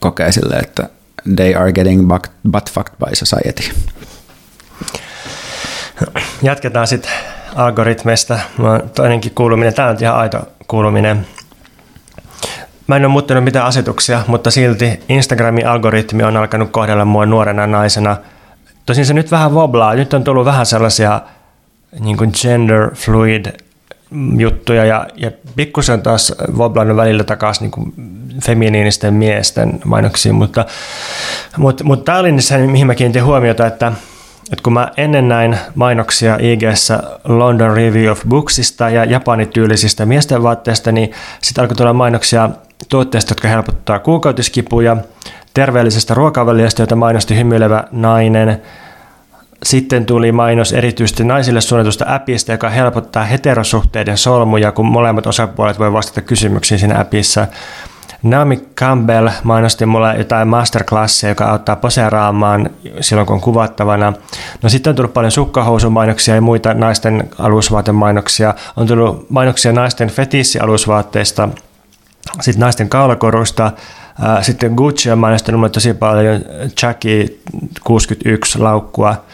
Speaker 2: kokee sille, että they are getting butt fucked by society.
Speaker 1: Jatketaan sitten algoritmeista. Toinenkin kuuluminen, tämä on ihan aito kuuluminen. Mä en ole muuttanut mitään asetuksia, mutta silti Instagramin algoritmi on alkanut kohdella mua nuorena naisena. Tosin se nyt vähän woblaa. Nyt on tullut vähän sellaisia niin kuin gender fluid juttuja ja, ja pikkusen taas woblannut välillä takaisin niin feminiinisten miesten mainoksiin, mutta, mutta, mutta tämä oli se, mihin mä kiinnitin huomiota, että, että kun mä ennen näin mainoksia ig London Review of Booksista ja japanityylisistä miesten vaatteista, niin sitten alkoi tulla mainoksia tuotteista, jotka helpottaa kuukautiskipuja, terveellisestä ruokavaliosta, jota mainosti hymyilevä nainen, sitten tuli mainos erityisesti naisille suunnatusta appista, joka helpottaa heterosuhteiden solmuja, kun molemmat osapuolet voi vastata kysymyksiin siinä appissa. Naomi Campbell mainosti mulle jotain masterclassia, joka auttaa poseeraamaan silloin, kun on kuvattavana. No sitten on tullut paljon sukkahousumainoksia ja muita naisten alusvaatemainoksia. On tullut mainoksia naisten fetissialusvaatteista, sitten naisten kaulakorusta. Sitten Gucci on mainostanut mulle tosi paljon Jackie 61 laukkua.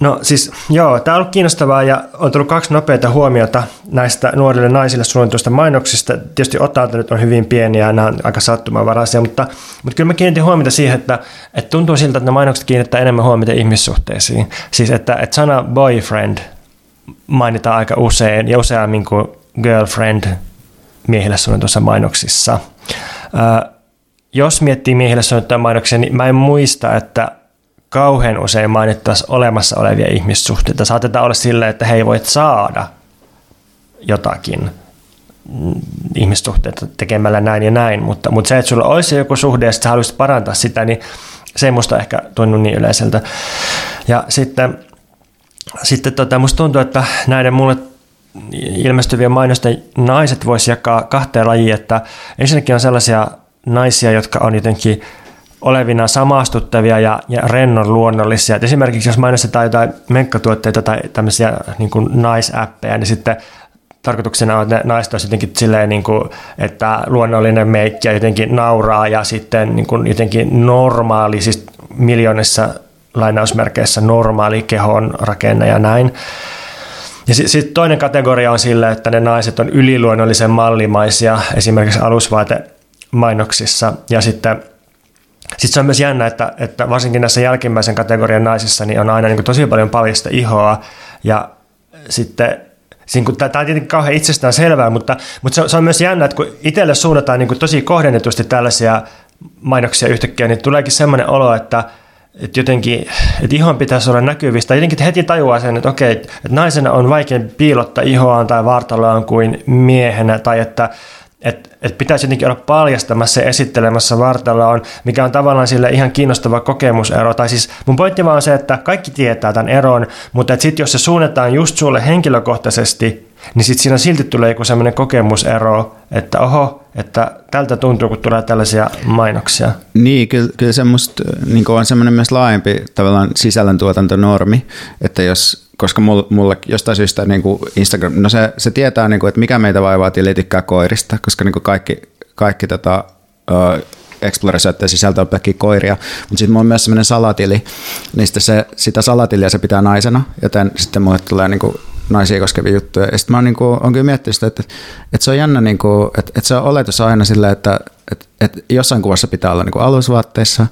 Speaker 1: No siis joo, tämä on ollut kiinnostavaa ja on tullut kaksi nopeita huomiota näistä nuorille naisille suunnituista mainoksista. Tietysti otanta nyt on hyvin pieniä ja nämä on aika sattumanvaraisia, mutta, mutta kyllä mä kiinnitin huomiota siihen, että, että tuntuu siltä, että nämä mainokset kiinnittää enemmän huomiota ihmissuhteisiin. Siis että, että sana boyfriend mainitaan aika usein ja useammin kuin girlfriend miehille suunnituissa mainoksissa. Ää, jos miettii miehille suunnittuja mainoksia, niin mä en muista, että kauhean usein mainittaisiin olemassa olevia ihmissuhteita. Saatetaan olla silleen, että he ei voi saada jotakin ihmissuhteita tekemällä näin ja näin, mutta, mutta se, että sulla olisi joku suhde ja haluaisit parantaa sitä, niin se ei musta ehkä tunnu niin yleiseltä. Ja sitten, sitten tota, musta tuntuu, että näiden mulle ilmestyvien mainosten naiset voisi jakaa kahteen lajiin, että ensinnäkin on sellaisia naisia, jotka on jotenkin olevina samastuttavia ja, ja rennon luonnollisia. Et esimerkiksi jos mainostetaan jotain menkkatuotteita tai tämmöisiä niin kuin naisäppejä, niin sitten tarkoituksena on, että ne naiset olisi jotenkin silleen, niin kuin, että luonnollinen meikki ja jotenkin nauraa ja sitten niin kuin jotenkin normaali, siis miljoonissa lainausmerkeissä normaali kehon rakenne ja näin. Ja sitten sit toinen kategoria on sille, että ne naiset on yliluonnollisen mallimaisia esimerkiksi alusvaatemainoksissa. Ja sitten sitten se on myös jännä, että, että varsinkin näissä jälkimmäisen kategorian naisissa niin on aina niin kuin tosi paljon paljasta ihoa. Ja sitten Siinä, tämä on tietenkin kauhean itsestään selvää, mutta, mutta se, se on myös jännä, että kun itselle suunnataan niin kuin tosi kohdennetusti tällaisia mainoksia yhtäkkiä, niin tuleekin semmoinen olo, että, että jotenkin, että ihon pitäisi olla näkyvistä. Jotenkin heti tajuaa sen, että okei, että naisena on vaikeampi piilottaa ihoaan tai vartaloaan kuin miehenä, tai että että et pitäisi jotenkin olla paljastamassa ja esittelemässä vartaloon, mikä on tavallaan sille ihan kiinnostava kokemusero. Tai siis mun pointti vaan on se, että kaikki tietää tämän eron, mutta sitten jos se suunnataan just sulle henkilökohtaisesti, niin sitten siinä silti tulee joku semmoinen kokemusero, että oho, että tältä tuntuu, kun tulee tällaisia mainoksia.
Speaker 2: Niin, kyllä, kyllä se musta niin on semmoinen myös laajempi tavallaan sisällöntuotantonormi, että jos koska mulle jostain syystä niin kuin Instagram, no se, se tietää, niin kuin, että mikä meitä vaivaa tili tykkää koirista, koska niin kuin kaikki, kaikki tota, uh, Explorer-syötteen sisältö on pelkkiä koiria, mutta sitten mulla on myös sellainen salatili, niin se, sitä salatilia se pitää naisena, joten sitten mulle tulee niin kuin naisia koskevia juttuja. Ja sitten mä oon, niin kuin, on kyllä miettinyt sitä, että, että se on jännä, niin kuin, että, että se on oletus aina silleen, että, että, että jossain kuvassa pitää olla niin kuin alusvaatteissa,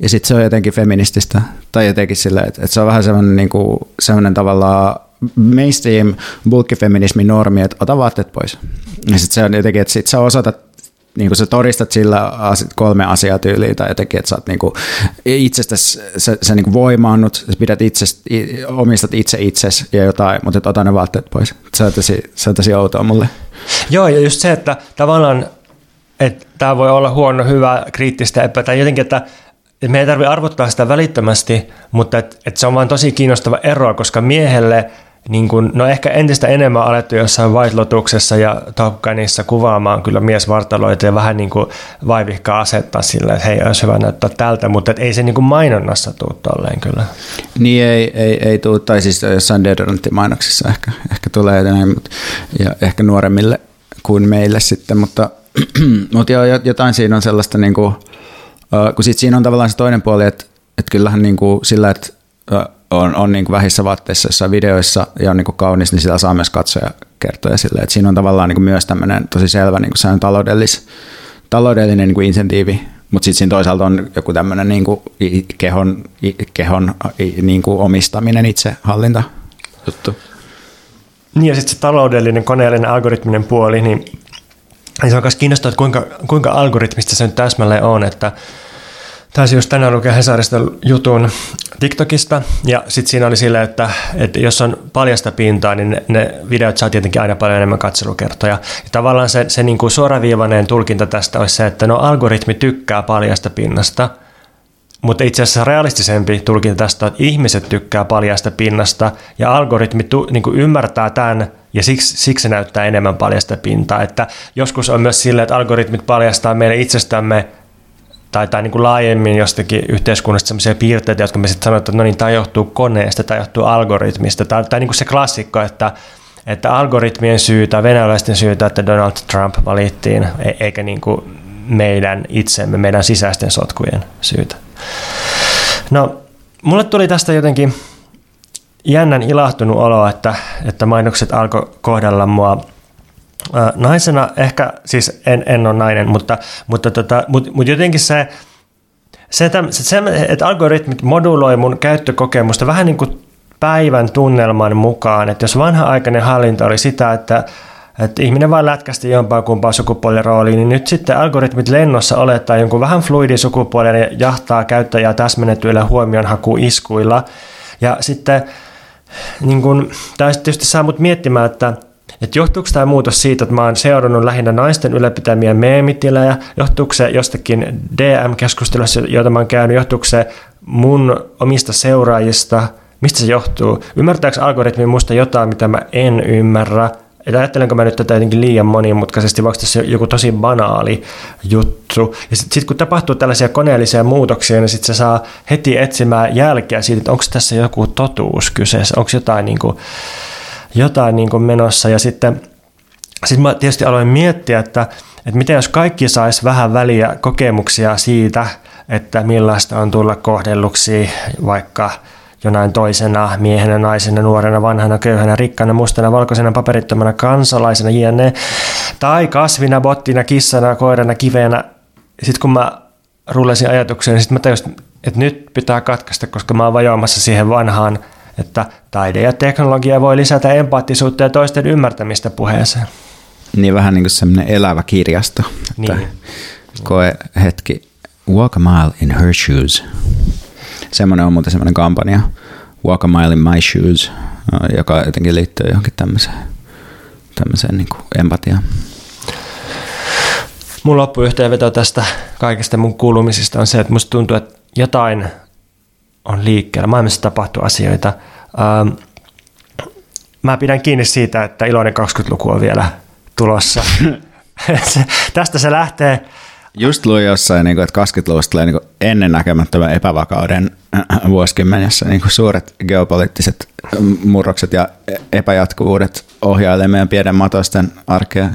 Speaker 2: ja sitten se on jotenkin feminististä, tai jotenkin sillä, että, että se on vähän semmoinen, niin kuin, semmoinen tavallaan mainstream bulkkifeminismin normi, että ota vaatteet pois. Ja sitten se on jotenkin, että sit sä osoitat niin kuin sä todistat sillä kolme asiaa tyyliin tai jotenkin, että sä oot niin kuin itsestäsi, sä, sä niin kuin voimaannut, sä pidät itsestä, omistat itse itsesi ja jotain, mutta ota ne vaatteet pois. Se on tosi, se on tosi outoa mulle.
Speaker 1: Joo, ja just se, että tavallaan, että tämä voi olla huono, hyvä, kriittistä, epä, tai jotenkin, että me ei tarvitse arvottaa sitä välittömästi, mutta et, et se on vain tosi kiinnostava ero, koska miehelle niin kun, no ehkä entistä enemmän alettu jossain White Lotuksessa ja Top Gunissa kuvaamaan kyllä miesvartaloita ja vähän niin kuin vaivihkaa asettaa sillä, että hei, olisi hyvä näyttää tältä, mutta ei se niin kuin mainonnassa tule tolleen kyllä.
Speaker 2: Niin ei, ei, ei tule, tai siis jossain deodoranttimainoksissa ehkä, ehkä tulee näin, mutta, ja ehkä nuoremmille kuin meille sitten, mutta, mutta joo, jotain siinä on sellaista niin kuin, kun sit siinä on tavallaan se toinen puoli, että, että kyllähän niin kuin sillä, että on, on niin kuin vähissä vaatteissa jossain videoissa ja on niin kuin kaunis, niin sitä saa myös katsoja kertoja sille, että siinä on tavallaan niin kuin myös tämmöinen tosi selvä niin kuin taloudellis, taloudellinen niin kuin insentiivi, mutta sitten siinä toisaalta on joku tämmöinen niin kuin kehon, kehon niin kuin omistaminen, itsehallinta juttu.
Speaker 1: Niin ja sitten se taloudellinen, koneellinen, algoritminen puoli, niin se on myös kiinnostavaa, että kuinka, kuinka algoritmista se nyt täsmälleen on, että Taisin just tänään lukea Hesarista jutun TikTokista, ja sitten siinä oli silleen, että, että jos on paljasta pintaa, niin ne, ne videot saa tietenkin aina paljon enemmän katselukertoja. Ja tavallaan se, se niin kuin suoraviivainen tulkinta tästä olisi se, että no algoritmi tykkää paljasta pinnasta, mutta itse asiassa realistisempi tulkinta tästä että ihmiset tykkää paljasta pinnasta ja algoritmi tu, niin ymmärtää tämän ja siksi, siksi se näyttää enemmän paljasta pintaa. Että joskus on myös sillä, että algoritmit paljastaa meille itsestämme tai, tai niin kuin laajemmin jostakin yhteiskunnasta sellaisia piirteitä, jotka me sitten sanotaan, että no niin, tämä johtuu koneesta, tämä johtuu algoritmista. Tai, tai niin kuin se klassikko, että, että algoritmien syytä, venäläisten syytä, että Donald Trump valittiin, e- eikä niin kuin meidän itsemme, meidän sisäisten sotkujen syytä. No, mulle tuli tästä jotenkin jännän ilahtunut olo, että, että mainokset alkoi kohdella mua. Naisena ehkä, siis en, en ole nainen, mutta, mutta, tota, mutta, mutta jotenkin se, se, se, että algoritmit moduloi mun käyttökokemusta vähän niin kuin päivän tunnelman mukaan, että jos vanha-aikainen hallinto oli sitä, että että ihminen vaan lätkästi jompaa kumpaa sukupuolirooliin, niin nyt sitten algoritmit lennossa olettaa jonkun vähän fluidin sukupuolen ja jahtaa käyttäjää täsmennetyillä huomionhakuiskuilla. Ja sitten niin kun, tämä tietysti saa mut miettimään, että että johtuuko tämä muutos siitä, että mä oon seurannut lähinnä naisten ylläpitämiä meemitilejä, johtuuko se jostakin DM-keskustelussa, joita mä oon käynyt, johtuuko se mun omista seuraajista, mistä se johtuu? Ymmärtääkö algoritmi musta jotain, mitä mä en ymmärrä? Että ajattelenko mä nyt tätä jotenkin liian monimutkaisesti, vaikka tässä joku tosi banaali juttu. Ja sitten sit kun tapahtuu tällaisia koneellisia muutoksia, niin sitten se saa heti etsimään jälkeä siitä, että onko tässä joku totuus kyseessä, onko jotain, niin kuin, jotain niin kuin menossa. Ja sitten sit mä tietysti aloin miettiä, että, että miten jos kaikki sais vähän väliä kokemuksia siitä, että millaista on tulla kohdelluksi vaikka – jonain toisena miehenä, naisena, nuorena, vanhana, köyhänä, rikkana, mustana, valkoisena, paperittomana, kansalaisena, jne. Tai kasvina, bottina, kissana, koirana, kiveenä. Sitten kun mä rullasin ajatuksia, niin sitten mä tajusin, että nyt pitää katkaista, koska mä oon vajoamassa siihen vanhaan, että taide ja teknologia voi lisätä empaattisuutta ja toisten ymmärtämistä puheeseen.
Speaker 2: Niin vähän niin kuin semmoinen elävä kirjasto. Että niin. Koe hetki, walk a mile in her shoes. Semmoinen on muuten semmoinen kampanja, Walk a Mile in My Shoes, joka jotenkin liittyy johonkin tämmöiseen, tämmöiseen niin kuin empatiaan.
Speaker 1: Mun loppuyhteenveto tästä kaikesta mun kuulumisista on se, että musta tuntuu, että jotain on liikkeellä. Maailmassa tapahtuu asioita. Ähm, mä pidän kiinni siitä, että iloinen 20-luku on vielä tulossa. tästä se lähtee
Speaker 2: Just luin jossain, niin kuin, että 20-luvusta tulee niin ennennäkemättömän epävakauden vuosikymmenessä niin suuret geopoliittiset murrokset ja epäjatkuvuudet ohjailee meidän pienen matosten arkea.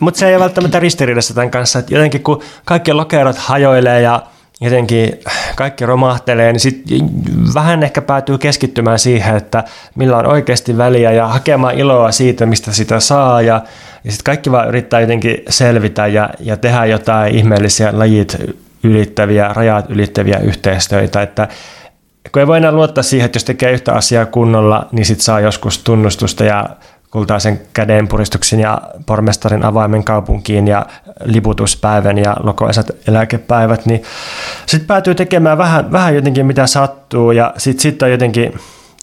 Speaker 1: Mutta se ei ole välttämättä ristiriidassa tämän kanssa, että jotenkin kun kaikki lokerot hajoilee ja jotenkin kaikki romahtelee, niin sitten vähän ehkä päätyy keskittymään siihen, että millä on oikeasti väliä ja hakemaan iloa siitä, mistä sitä saa. Ja, ja sitten kaikki vaan yrittää jotenkin selvitä ja, ja tehdä jotain ihmeellisiä lajit ylittäviä, rajat ylittäviä yhteistyötä, että kun ei voi enää luottaa siihen, että jos tekee yhtä asiaa kunnolla, niin sitten saa joskus tunnustusta ja kultaisen kädenpuristuksen ja pormestarin avaimen kaupunkiin ja liputuspäivän ja lokoisat eläkepäivät, niin sitten päätyy tekemään vähän, vähän jotenkin mitä sattuu ja sitten sit on jotenkin,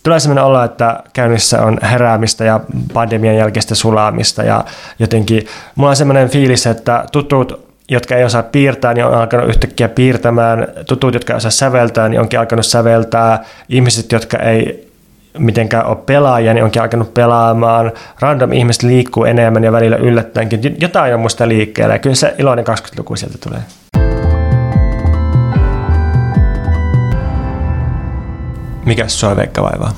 Speaker 1: tulee sellainen olo, että käynnissä on heräämistä ja pandemian jälkeistä sulaamista ja jotenkin mulla on sellainen fiilis, että tutut jotka ei osaa piirtää, niin on alkanut yhtäkkiä piirtämään. Tutut, jotka ei osaa säveltää, niin onkin alkanut säveltää. Ihmiset, jotka ei mitenkään ole pelaajia, niin onkin alkanut pelaamaan. Random ihmiset liikkuu enemmän ja välillä yllättäenkin. Jotain on musta liikkeellä ja kyllä se iloinen 20-luku sieltä tulee. Mikä sua Veikka vaivaa?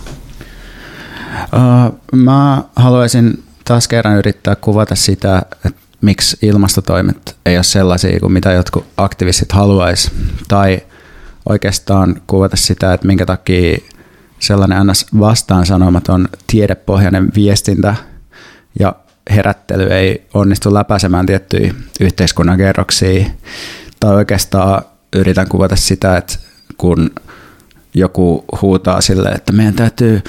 Speaker 2: Uh, mä haluaisin taas kerran yrittää kuvata sitä, että miksi ilmastotoimet ei ole sellaisia kuin mitä jotkut aktivistit haluaisi. Tai oikeastaan kuvata sitä, että minkä takia sellainen annas vastaan sanomaton tiedepohjainen viestintä ja herättely ei onnistu läpäisemään tiettyjä yhteiskunnan kerroksia. Tai oikeastaan yritän kuvata sitä, että kun joku huutaa sille, että meidän täytyy,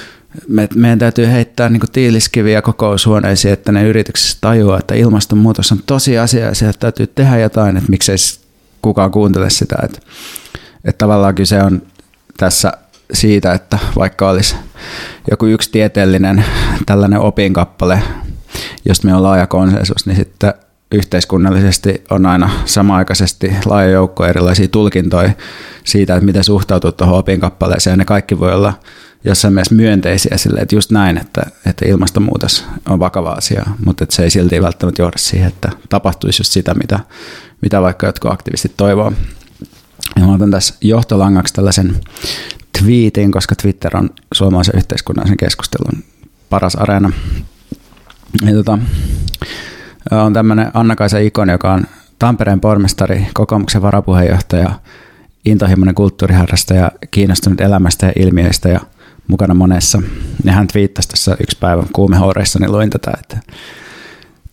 Speaker 2: me, meidän täytyy heittää niin tiiliskiviä kokoushuoneisiin, että ne yrityksissä tajuaa, että ilmastonmuutos on tosi asia ja sieltä täytyy tehdä jotain, että miksei kukaan kuuntele sitä. Että, että tavallaan kyse on tässä siitä, että vaikka olisi joku yksi tieteellinen tällainen opinkappale, josta meillä on laaja konsensus, niin sitten yhteiskunnallisesti on aina samaaikaisesti laaja joukko erilaisia tulkintoja siitä, että miten suhtautuu tuohon opinkappaleeseen. Ja ne kaikki voi olla jossain mielessä myönteisiä sille, että just näin, että, että ilmastonmuutos on vakava asia, mutta että se ei silti välttämättä johda siihen, että tapahtuisi just sitä, mitä, mitä vaikka jotkut aktivistit toivoo. Ja mä otan tässä johtolangaksi tällaisen tweetin, koska Twitter on suomalaisen yhteiskunnallisen keskustelun paras areena. Ja tota, on tämmöinen Anna-Kaisa Ikon, joka on Tampereen pormestari, kokoomuksen varapuheenjohtaja, intohimoinen kulttuuriharrastaja, kiinnostunut elämästä ja ilmiöistä ja mukana monessa. Ja hän twiittasi tässä yksi päivä kuumehoureissa, niin luin tätä, että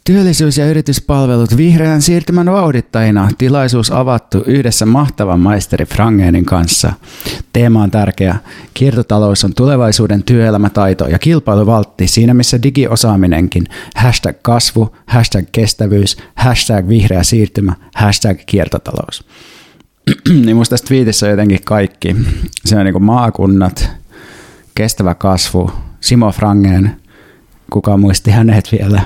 Speaker 2: Työllisyys- ja yrityspalvelut vihreän siirtymän vauhdittajina. Tilaisuus avattu yhdessä mahtavan maisteri Frangenin kanssa. Teema on tärkeä. Kiertotalous on tulevaisuuden työelämätaito ja kilpailuvaltti siinä missä digiosaaminenkin. Hashtag kasvu, hashtag kestävyys, hashtag vihreä siirtymä, hashtag kiertotalous. niin musta tässä tweetissä on jotenkin kaikki. Se on niin maakunnat, kestävä kasvu, Simo Frangen, kuka muisti hänet vielä,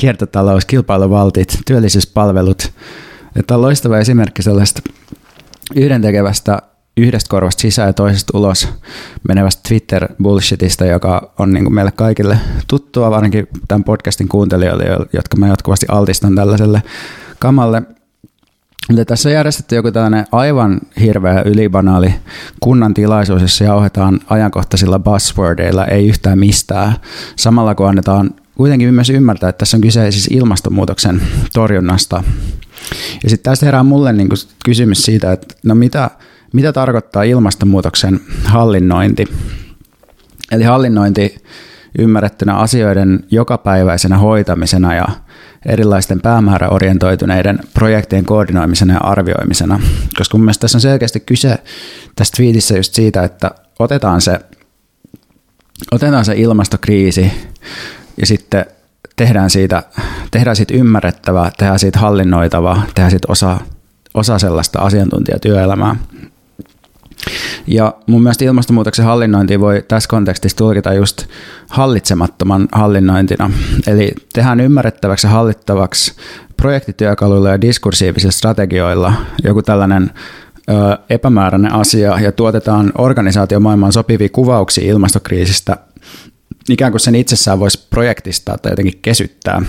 Speaker 2: kiertotalous, kilpailuvaltit, työllisyyspalvelut. Tämä on loistava esimerkki sellaista yhdentekevästä yhdestä korvasta sisään ja toisesta ulos menevästä Twitter-bullshitista, joka on niin meille kaikille tuttua, varsinkin tämän podcastin kuuntelijoille, jotka mä jatkuvasti altistan tällaiselle kamalle. Mutta tässä on järjestetty joku tällainen aivan hirveä ylibanaali kunnan tilaisuus, jossa jauhetaan ajankohtaisilla buzzwordeilla, ei yhtään mistään. Samalla kun annetaan kuitenkin myös ymmärtää, että tässä on kyse siis ilmastonmuutoksen torjunnasta. Ja sitten tästä herää mulle niin kysymys siitä, että no mitä, mitä tarkoittaa ilmastonmuutoksen hallinnointi? Eli hallinnointi ymmärrettynä asioiden jokapäiväisenä hoitamisena ja erilaisten päämääräorientoituneiden projektien koordinoimisena ja arvioimisena. Koska mun mielestä tässä on selkeästi kyse tässä tweetissä just siitä, että otetaan se, otetaan se ilmastokriisi ja sitten tehdään siitä, tehdään siitä ymmärrettävää, tehdään siitä hallinnoitavaa, tehdään siitä osa, osa sellaista asiantuntijatyöelämää. Ja mun mielestä ilmastonmuutoksen hallinnointi voi tässä kontekstissa tulkita just hallitsemattoman hallinnointina. Eli tehdään ymmärrettäväksi ja hallittavaksi projektityökaluilla ja diskursiivisilla strategioilla joku tällainen ö, epämääräinen asia ja tuotetaan organisaatiomaailman sopivia kuvauksia ilmastokriisistä ikään kuin sen itsessään voisi projektistaa tai jotenkin kesyttää.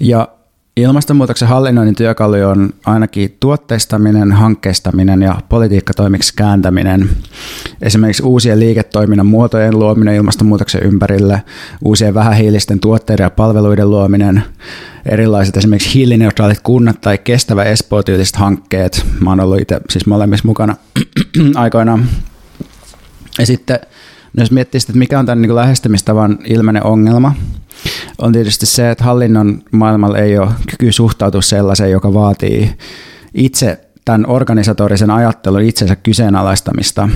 Speaker 2: Ja ilmastonmuutoksen hallinnoinnin työkalu on ainakin tuotteistaminen, hankkeistaminen ja politiikkatoimiksi kääntäminen. Esimerkiksi uusien liiketoiminnan muotojen luominen ilmastonmuutoksen ympärille, uusien vähähiilisten tuotteiden ja palveluiden luominen, erilaiset esimerkiksi hiilineutraalit kunnat tai kestävä Espoo-tyyliset hankkeet. Mä oon ollut itse siis molemmissa mukana aikoinaan. Ja sitten No jos miettii sitä, että mikä on tämän niin lähestymistavan ilmeinen ongelma, on tietysti se, että hallinnon maailmalla ei ole kyky suhtautua sellaiseen, joka vaatii itse tämän organisatorisen ajattelun itsensä kyseenalaistamista.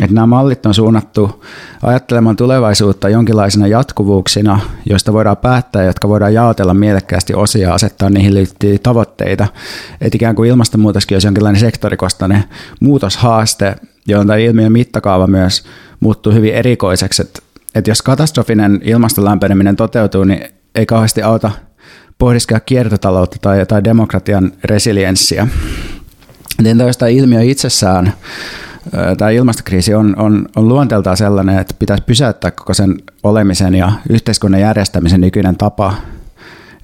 Speaker 2: Että nämä mallit on suunnattu ajattelemaan tulevaisuutta jonkinlaisina jatkuvuuksina, joista voidaan päättää, jotka voidaan jaotella mielekkäästi osia ja asettaa niihin liittyviä tavoitteita. Että ikään kuin ilmastonmuutoskin olisi jonkinlainen sektorikostainen muutoshaaste, jolloin tämä ilmiön mittakaava myös muuttuu hyvin erikoiseksi. Että, että jos katastrofinen ilmaston lämpeneminen toteutuu, niin ei kauheasti auta pohdiskella kiertotaloutta tai, tai demokratian resilienssiä. Niin tämä ilmiö itsessään, tämä ilmastokriisi on, on, on luonteeltaan sellainen, että pitäisi pysäyttää koko sen olemisen ja yhteiskunnan järjestämisen nykyinen tapa.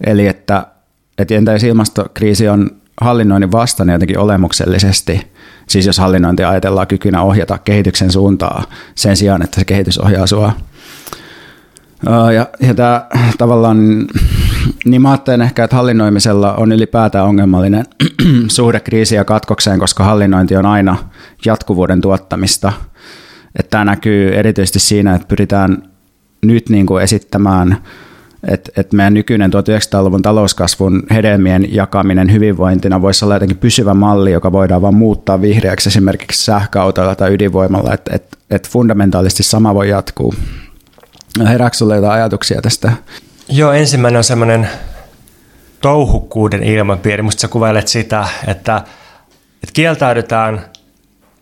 Speaker 2: Eli että, että entä jos ilmastokriisi on hallinnoinnin vastainen jotenkin olemuksellisesti, siis jos hallinnointi ajatellaan kykynä ohjata kehityksen suuntaa sen sijaan, että se kehitys ohjaa sua. Ja, ja tämä tavallaan, niin mä ajattelen ehkä, että hallinnoimisella on ylipäätään ongelmallinen suhde kriisiin ja katkokseen, koska hallinnointi on aina jatkuvuuden tuottamista. Että tämä näkyy erityisesti siinä, että pyritään nyt niin kuin esittämään että et meidän nykyinen 1900-luvun talouskasvun hedelmien jakaminen hyvinvointina voisi olla jotenkin pysyvä malli, joka voidaan vaan muuttaa vihreäksi esimerkiksi sähköautoilla tai ydinvoimalla, että et, et fundamentaalisesti sama voi jatkuu. Herääkö sinulle jotain ajatuksia tästä?
Speaker 1: Joo, ensimmäinen on semmoinen touhukkuuden ilmapiiri. Musta sä kuvailet sitä, että, että kieltäydytään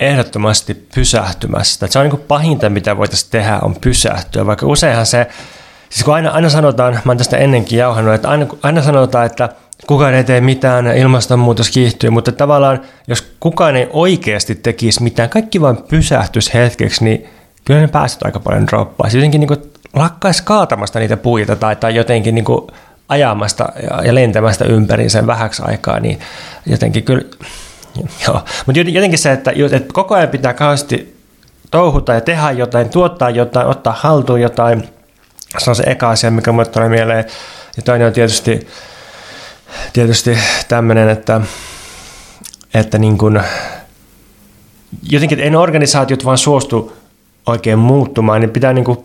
Speaker 1: ehdottomasti pysähtymästä. Että se on niin pahinta, mitä voitaisiin tehdä, on pysähtyä, vaikka useinhan se siis kun aina, aina sanotaan, mä oon tästä ennenkin jauhannut, että aina, aina sanotaan, että kukaan ei tee mitään ilmastonmuutos kiihtyy, mutta tavallaan jos kukaan ei oikeasti tekisi mitään, kaikki vain pysähtyisi hetkeksi, niin kyllä ne päästöt aika paljon droppaisi. Jotenkin niin lakkaisi kaatamasta niitä puita tai, tai jotenkin niin ajamasta ja, ja lentämästä ympäri sen vähäksi aikaa, niin jotenkin kyllä, joo. Mutta jotenkin se, että, että koko ajan pitää kauheasti touhuta ja tehdä jotain, tuottaa jotain, ottaa haltuun jotain, se on se eka asia, mikä mulle tulee mieleen. Ja toinen on tietysti, tietysti tämmöinen, että, että niin kuin, jotenkin, että ei ne organisaatiot vaan suostu oikein muuttumaan, niin pitää niin kuin,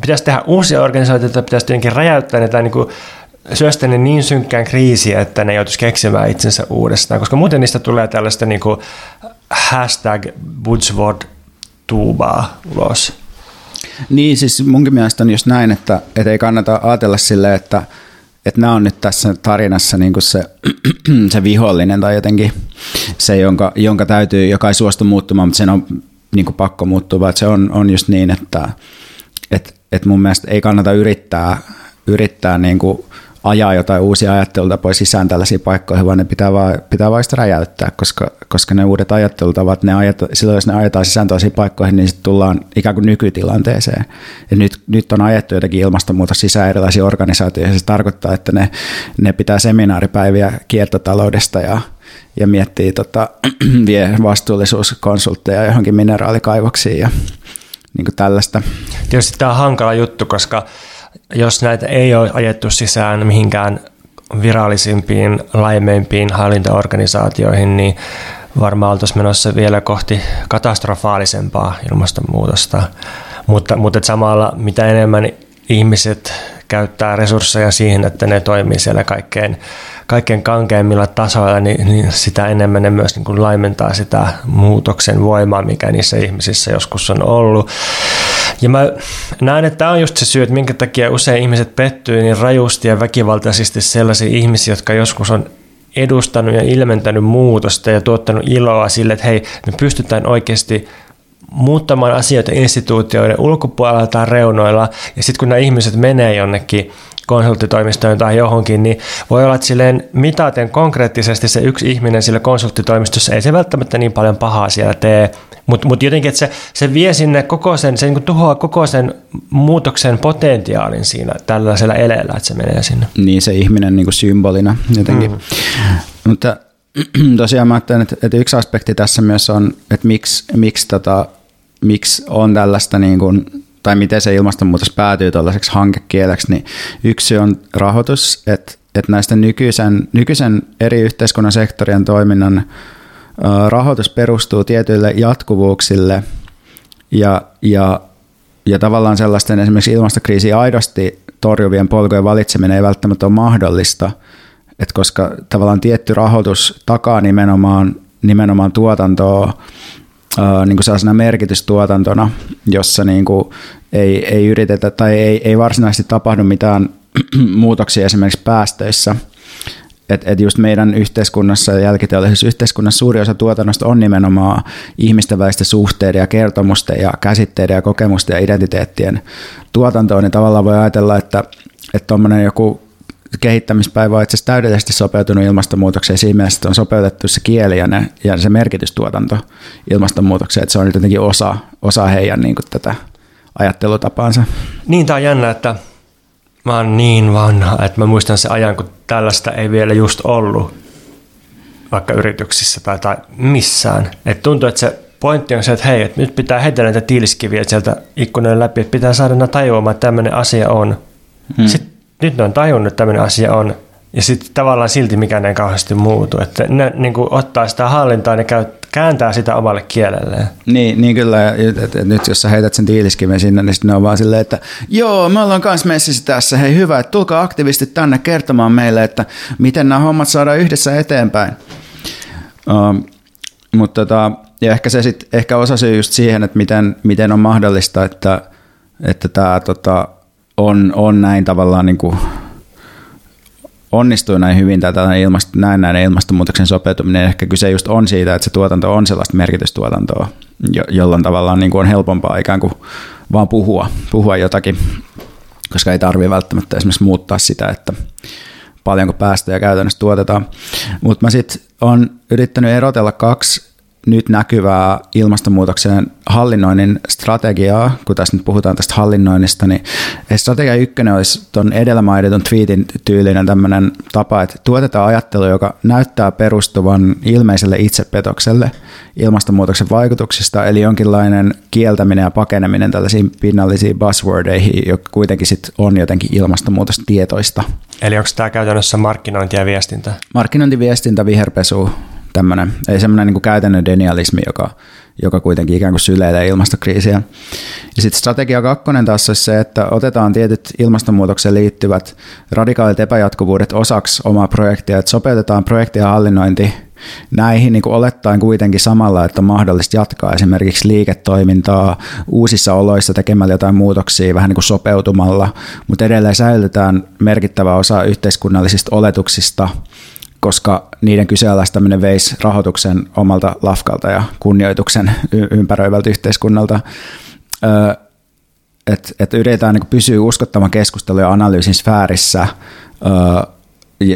Speaker 1: pitäisi tehdä uusia organisaatioita, pitäisi jotenkin räjäyttää ne tai niin kuin syöstä ne niin synkkään kriisiä, että ne joutuisi keksimään itsensä uudestaan, koska muuten niistä tulee tällaista niin kuin hashtag buzzword tuubaa ulos.
Speaker 2: Niin, siis munkin mielestä on just näin, että, että ei kannata ajatella sille, että, että nämä on nyt tässä tarinassa niin kuin se, se vihollinen tai jotenkin se, jonka, jonka täytyy, joka ei suostu muuttumaan, mutta sen on niin kuin pakko muuttua, vaan se on, on just niin, että, että, että mun mielestä ei kannata yrittää, yrittää niin kuin ajaa jotain uusia ajattelutapoja sisään tällaisiin paikkoihin, vaan ne pitää vaan, pitää vaan räjäyttää, koska, koska ne uudet ajattelutavat, ne ajat, silloin jos ne ajetaan sisään toisiin paikkoihin, niin sitten tullaan ikään kuin nykytilanteeseen. Ja nyt, nyt on ajettu jotenkin ilmastonmuutos sisään erilaisiin organisaatioihin, ja se tarkoittaa, että ne, ne pitää seminaaripäiviä kiertotaloudesta ja, ja miettii, tota, vie vastuullisuuskonsultteja johonkin mineraalikaivoksiin ja niin kuin tällaista.
Speaker 1: Tietysti tämä on hankala juttu, koska jos näitä ei ole ajettu sisään mihinkään virallisimpiin, laimeimpiin hallintaorganisaatioihin, niin varmaan oltaisiin menossa vielä kohti katastrofaalisempaa ilmastonmuutosta. Mutta, mutta samalla mitä enemmän ihmiset käyttää resursseja siihen, että ne toimii siellä kaikkein, kaikkein kankeimmilla tasoilla, niin, niin sitä enemmän ne myös niin kuin laimentaa sitä muutoksen voimaa, mikä niissä ihmisissä joskus on ollut. Ja mä näen, että tämä on just se syy, että minkä takia usein ihmiset pettyy niin rajusti ja väkivaltaisesti sellaisia ihmisiä, jotka joskus on edustanut ja ilmentänyt muutosta ja tuottanut iloa sille, että hei, me pystytään oikeasti muuttamaan asioita instituutioiden ulkopuolella tai reunoilla, ja sitten kun nämä ihmiset menee jonnekin konsulttitoimistoon tai johonkin, niin voi olla, että silleen mitaten konkreettisesti se yksi ihminen sillä konsulttitoimistossa ei se välttämättä niin paljon pahaa siellä tee, mutta mut jotenkin, että se, se vie sinne koko sen, se niin tuhoaa koko sen muutoksen potentiaalin siinä tällaisella eleellä, että se menee sinne.
Speaker 2: Niin se ihminen niin kuin symbolina jotenkin. Mm. Mutta tosiaan mä ajattelen, että, että yksi aspekti tässä myös on, että miksi, miksi, tota, miksi on tällaista niin kuin, tai miten se ilmastonmuutos päätyy tällaiseksi hankekieleksi, niin yksi on rahoitus, että, että näistä nykyisen, nykyisen eri yhteiskunnan sektorien toiminnan rahoitus perustuu tietyille jatkuvuuksille ja, ja, ja tavallaan sellaisten esimerkiksi ilmastokriisiä aidosti torjuvien polkujen valitseminen ei välttämättä ole mahdollista, että koska tavallaan tietty rahoitus takaa nimenomaan, nimenomaan tuotantoa niin kuin sellaisena merkitystuotantona, jossa niin kuin ei, ei yritetä tai ei, ei varsinaisesti tapahdu mitään muutoksia esimerkiksi päästöissä – että et just meidän yhteiskunnassa ja jälkiteollisessa yhteiskunnassa suuri osa tuotannosta on nimenomaan ihmisten välisten suhteiden ja kertomusten ja käsitteiden ja kokemusten ja identiteettien tuotantoon, niin tavallaan voi ajatella, että tuommoinen joku kehittämispäivä on itse asiassa täydellisesti sopeutunut ilmastonmuutokseen siinä mielessä, että on sopeutettu se kieli ja, ne, ja se merkitystuotanto ilmastonmuutokseen, että se on jotenkin osa, osa heidän niin kuin, tätä ajattelutapaansa.
Speaker 1: Niin, tämä on jännä, että Mä oon niin vanha, että mä muistan se ajan, kun tällaista ei vielä just ollut vaikka yrityksissä tai, tai missään. Et tuntuu, että se pointti on se, että hei, että nyt pitää heitellä näitä tiiliskiviä sieltä ikkunoiden läpi, että pitää saada ne tajuamaan, että tämmöinen asia on. Hmm. Sitten, nyt ne on tajunnut, että tämmöinen asia on, ja sitten tavallaan silti mikään ei kauheasti muutu. Että ne niin kuin ottaa sitä hallintaa ja käy, kääntää sitä omalle kielelleen.
Speaker 2: Niin, niin kyllä. Et, et, et, nyt jos sä heität sen tiiliskiven sinne, niin sitten ne on vaan silleen, että joo, me ollaan kans messissä tässä. Hei hyvä, että tulkaa aktivistit tänne kertomaan meille, että miten nämä hommat saadaan yhdessä eteenpäin. Um, mutta tota, ja ehkä se sit, ehkä osasyy just siihen, että miten, miten on mahdollista, että, että tämä tota, on, on näin tavallaan niin kuin onnistuu näin hyvin tätä ilmast, näin näin ilmastonmuutoksen sopeutuminen. Ehkä kyse just on siitä, että se tuotanto on sellaista merkitystuotantoa, jo, jolloin tavallaan niin kuin on helpompaa ikään kuin vaan puhua, puhua jotakin. koska ei tarvitse välttämättä esimerkiksi muuttaa sitä, että paljonko päästöjä käytännössä tuotetaan. Mutta mä sitten olen yrittänyt erotella kaksi nyt näkyvää ilmastonmuutoksen hallinnoinnin strategiaa, kun tässä nyt puhutaan tästä hallinnoinnista, niin strategia ykkönen olisi tuon edellä mainitun tweetin tyylinen tämmöinen tapa, että tuotetaan ajattelu, joka näyttää perustuvan ilmeiselle itsepetokselle ilmastonmuutoksen vaikutuksista, eli jonkinlainen kieltäminen ja pakeneminen tällaisiin pinnallisiin buzzwordeihin, joka kuitenkin sit on jotenkin ilmastonmuutostietoista.
Speaker 1: Eli onko tämä käytännössä markkinointi ja viestintä?
Speaker 2: Markkinointi, viestintä, viherpesu, tämmöinen, ei semmoinen niin käytännön denialismi, joka, joka kuitenkin ikään kuin syleilee ilmastokriisiä. Ja sitten strategia kakkonen taas on se, että otetaan tietyt ilmastonmuutokseen liittyvät radikaalit epäjatkuvuudet osaksi omaa projektia, että sopeutetaan projektia hallinnointi näihin niin olettaen kuitenkin samalla, että on mahdollista jatkaa esimerkiksi liiketoimintaa uusissa oloissa tekemällä jotain muutoksia vähän niin kuin sopeutumalla, mutta edelleen säilytetään merkittävä osa yhteiskunnallisista oletuksista koska niiden kyseenalaistaminen veisi rahoituksen omalta lafkalta ja kunnioituksen ympäröivältä yhteiskunnalta. Että et yritetään niin pysyä uskottavan keskustelun ja analyysin sfäärissä,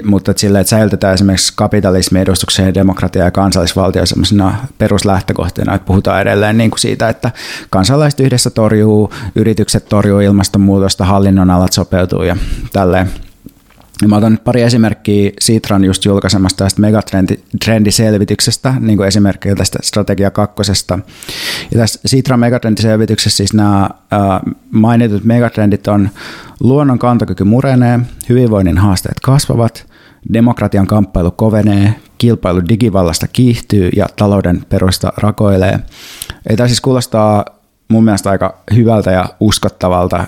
Speaker 2: mutta että sille, että säilytetään esimerkiksi kapitalismi, edustuksen ja demokratia ja kansallisvaltio sellaisena peruslähtökohtina, että puhutaan edelleen niin kuin siitä, että kansalaiset yhdessä torjuu, yritykset torjuu ilmastonmuutosta, hallinnon alat sopeutuu ja tälleen. Mä otan nyt pari esimerkkiä Sitran just julkaisemasta tästä megatrendiselvityksestä, niin kuin esimerkkejä tästä strategia kakkosesta. Ja tässä Sitran megatrendiselvityksessä siis nämä äh, mainitut megatrendit on luonnon kantokyky murenee, hyvinvoinnin haasteet kasvavat, demokratian kamppailu kovenee, kilpailu digivallasta kiihtyy ja talouden perusta rakoilee. Ei tämä siis kuulostaa mun mielestä aika hyvältä ja uskottavalta äh,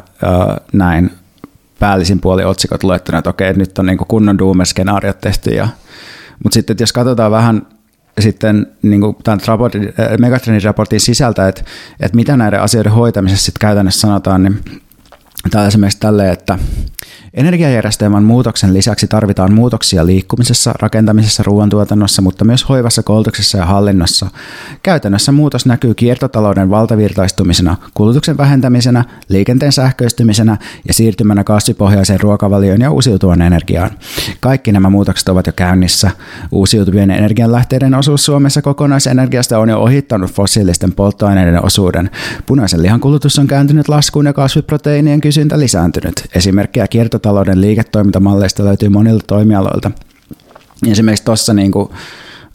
Speaker 2: näin päällisin puoli otsikot luettuna, että okei, nyt on niin kunnon Doomer-skenaariot tehty. Ja, mutta sitten jos katsotaan vähän sitten niin kuin tämän raportin, äh, Megatrendin raportin sisältä, että, että mitä näiden asioiden hoitamisessa sitten käytännössä sanotaan, niin Tämä esimerkiksi tälle, että Energiajärjestelmän muutoksen lisäksi tarvitaan muutoksia liikkumisessa, rakentamisessa, ruoantuotannossa, mutta myös hoivassa, koulutuksessa ja hallinnossa. Käytännössä muutos näkyy kiertotalouden valtavirtaistumisena, kulutuksen vähentämisenä, liikenteen sähköistymisenä ja siirtymänä kasvipohjaiseen ruokavalioon ja uusiutuvan energiaan. Kaikki nämä muutokset ovat jo käynnissä. Uusiutuvien energianlähteiden osuus Suomessa kokonaisenergiasta on jo ohittanut fossiilisten polttoaineiden osuuden. Punaisen lihan kulutus on kääntynyt laskuun ja kasviproteiinien kysyntä lisääntynyt. Esimerkkejä kiertotalouden liiketoimintamalleista löytyy monilta toimialoilta. Esimerkiksi tuossa niin kuin,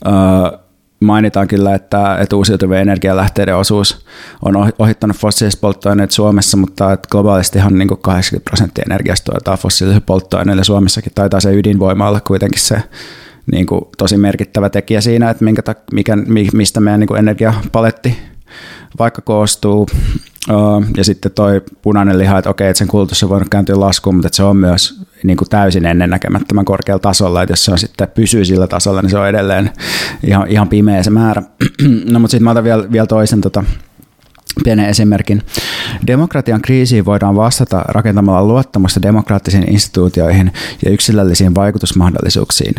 Speaker 2: uh, mainitaan kyllä, että, että uusiutuvien energialähteiden osuus on ohittanut fossiiliset polttoaineet Suomessa, mutta että globaalistihan niin kuin 80 prosenttia energiasta tuotetaan fossiilisille polttoaineille. Suomessakin taitaa se ydinvoima olla kuitenkin se niin kuin, tosi merkittävä tekijä siinä, että minkä, mikä, mistä meidän niin kuin energiapaletti vaikka koostuu. Ja sitten toi punainen liha, että okei, että sen kulutus on voinut kääntyä laskuun, mutta se on myös niin kuin täysin ennennäkemättömän korkealla tasolla, että jos se on sitten pysyy sillä tasolla, niin se on edelleen ihan, ihan pimeä se määrä. no mutta sitten mä otan vielä, vielä toisen tota, pienen esimerkin. Demokratian kriisiin voidaan vastata rakentamalla luottamusta demokraattisiin instituutioihin ja yksilöllisiin vaikutusmahdollisuuksiin.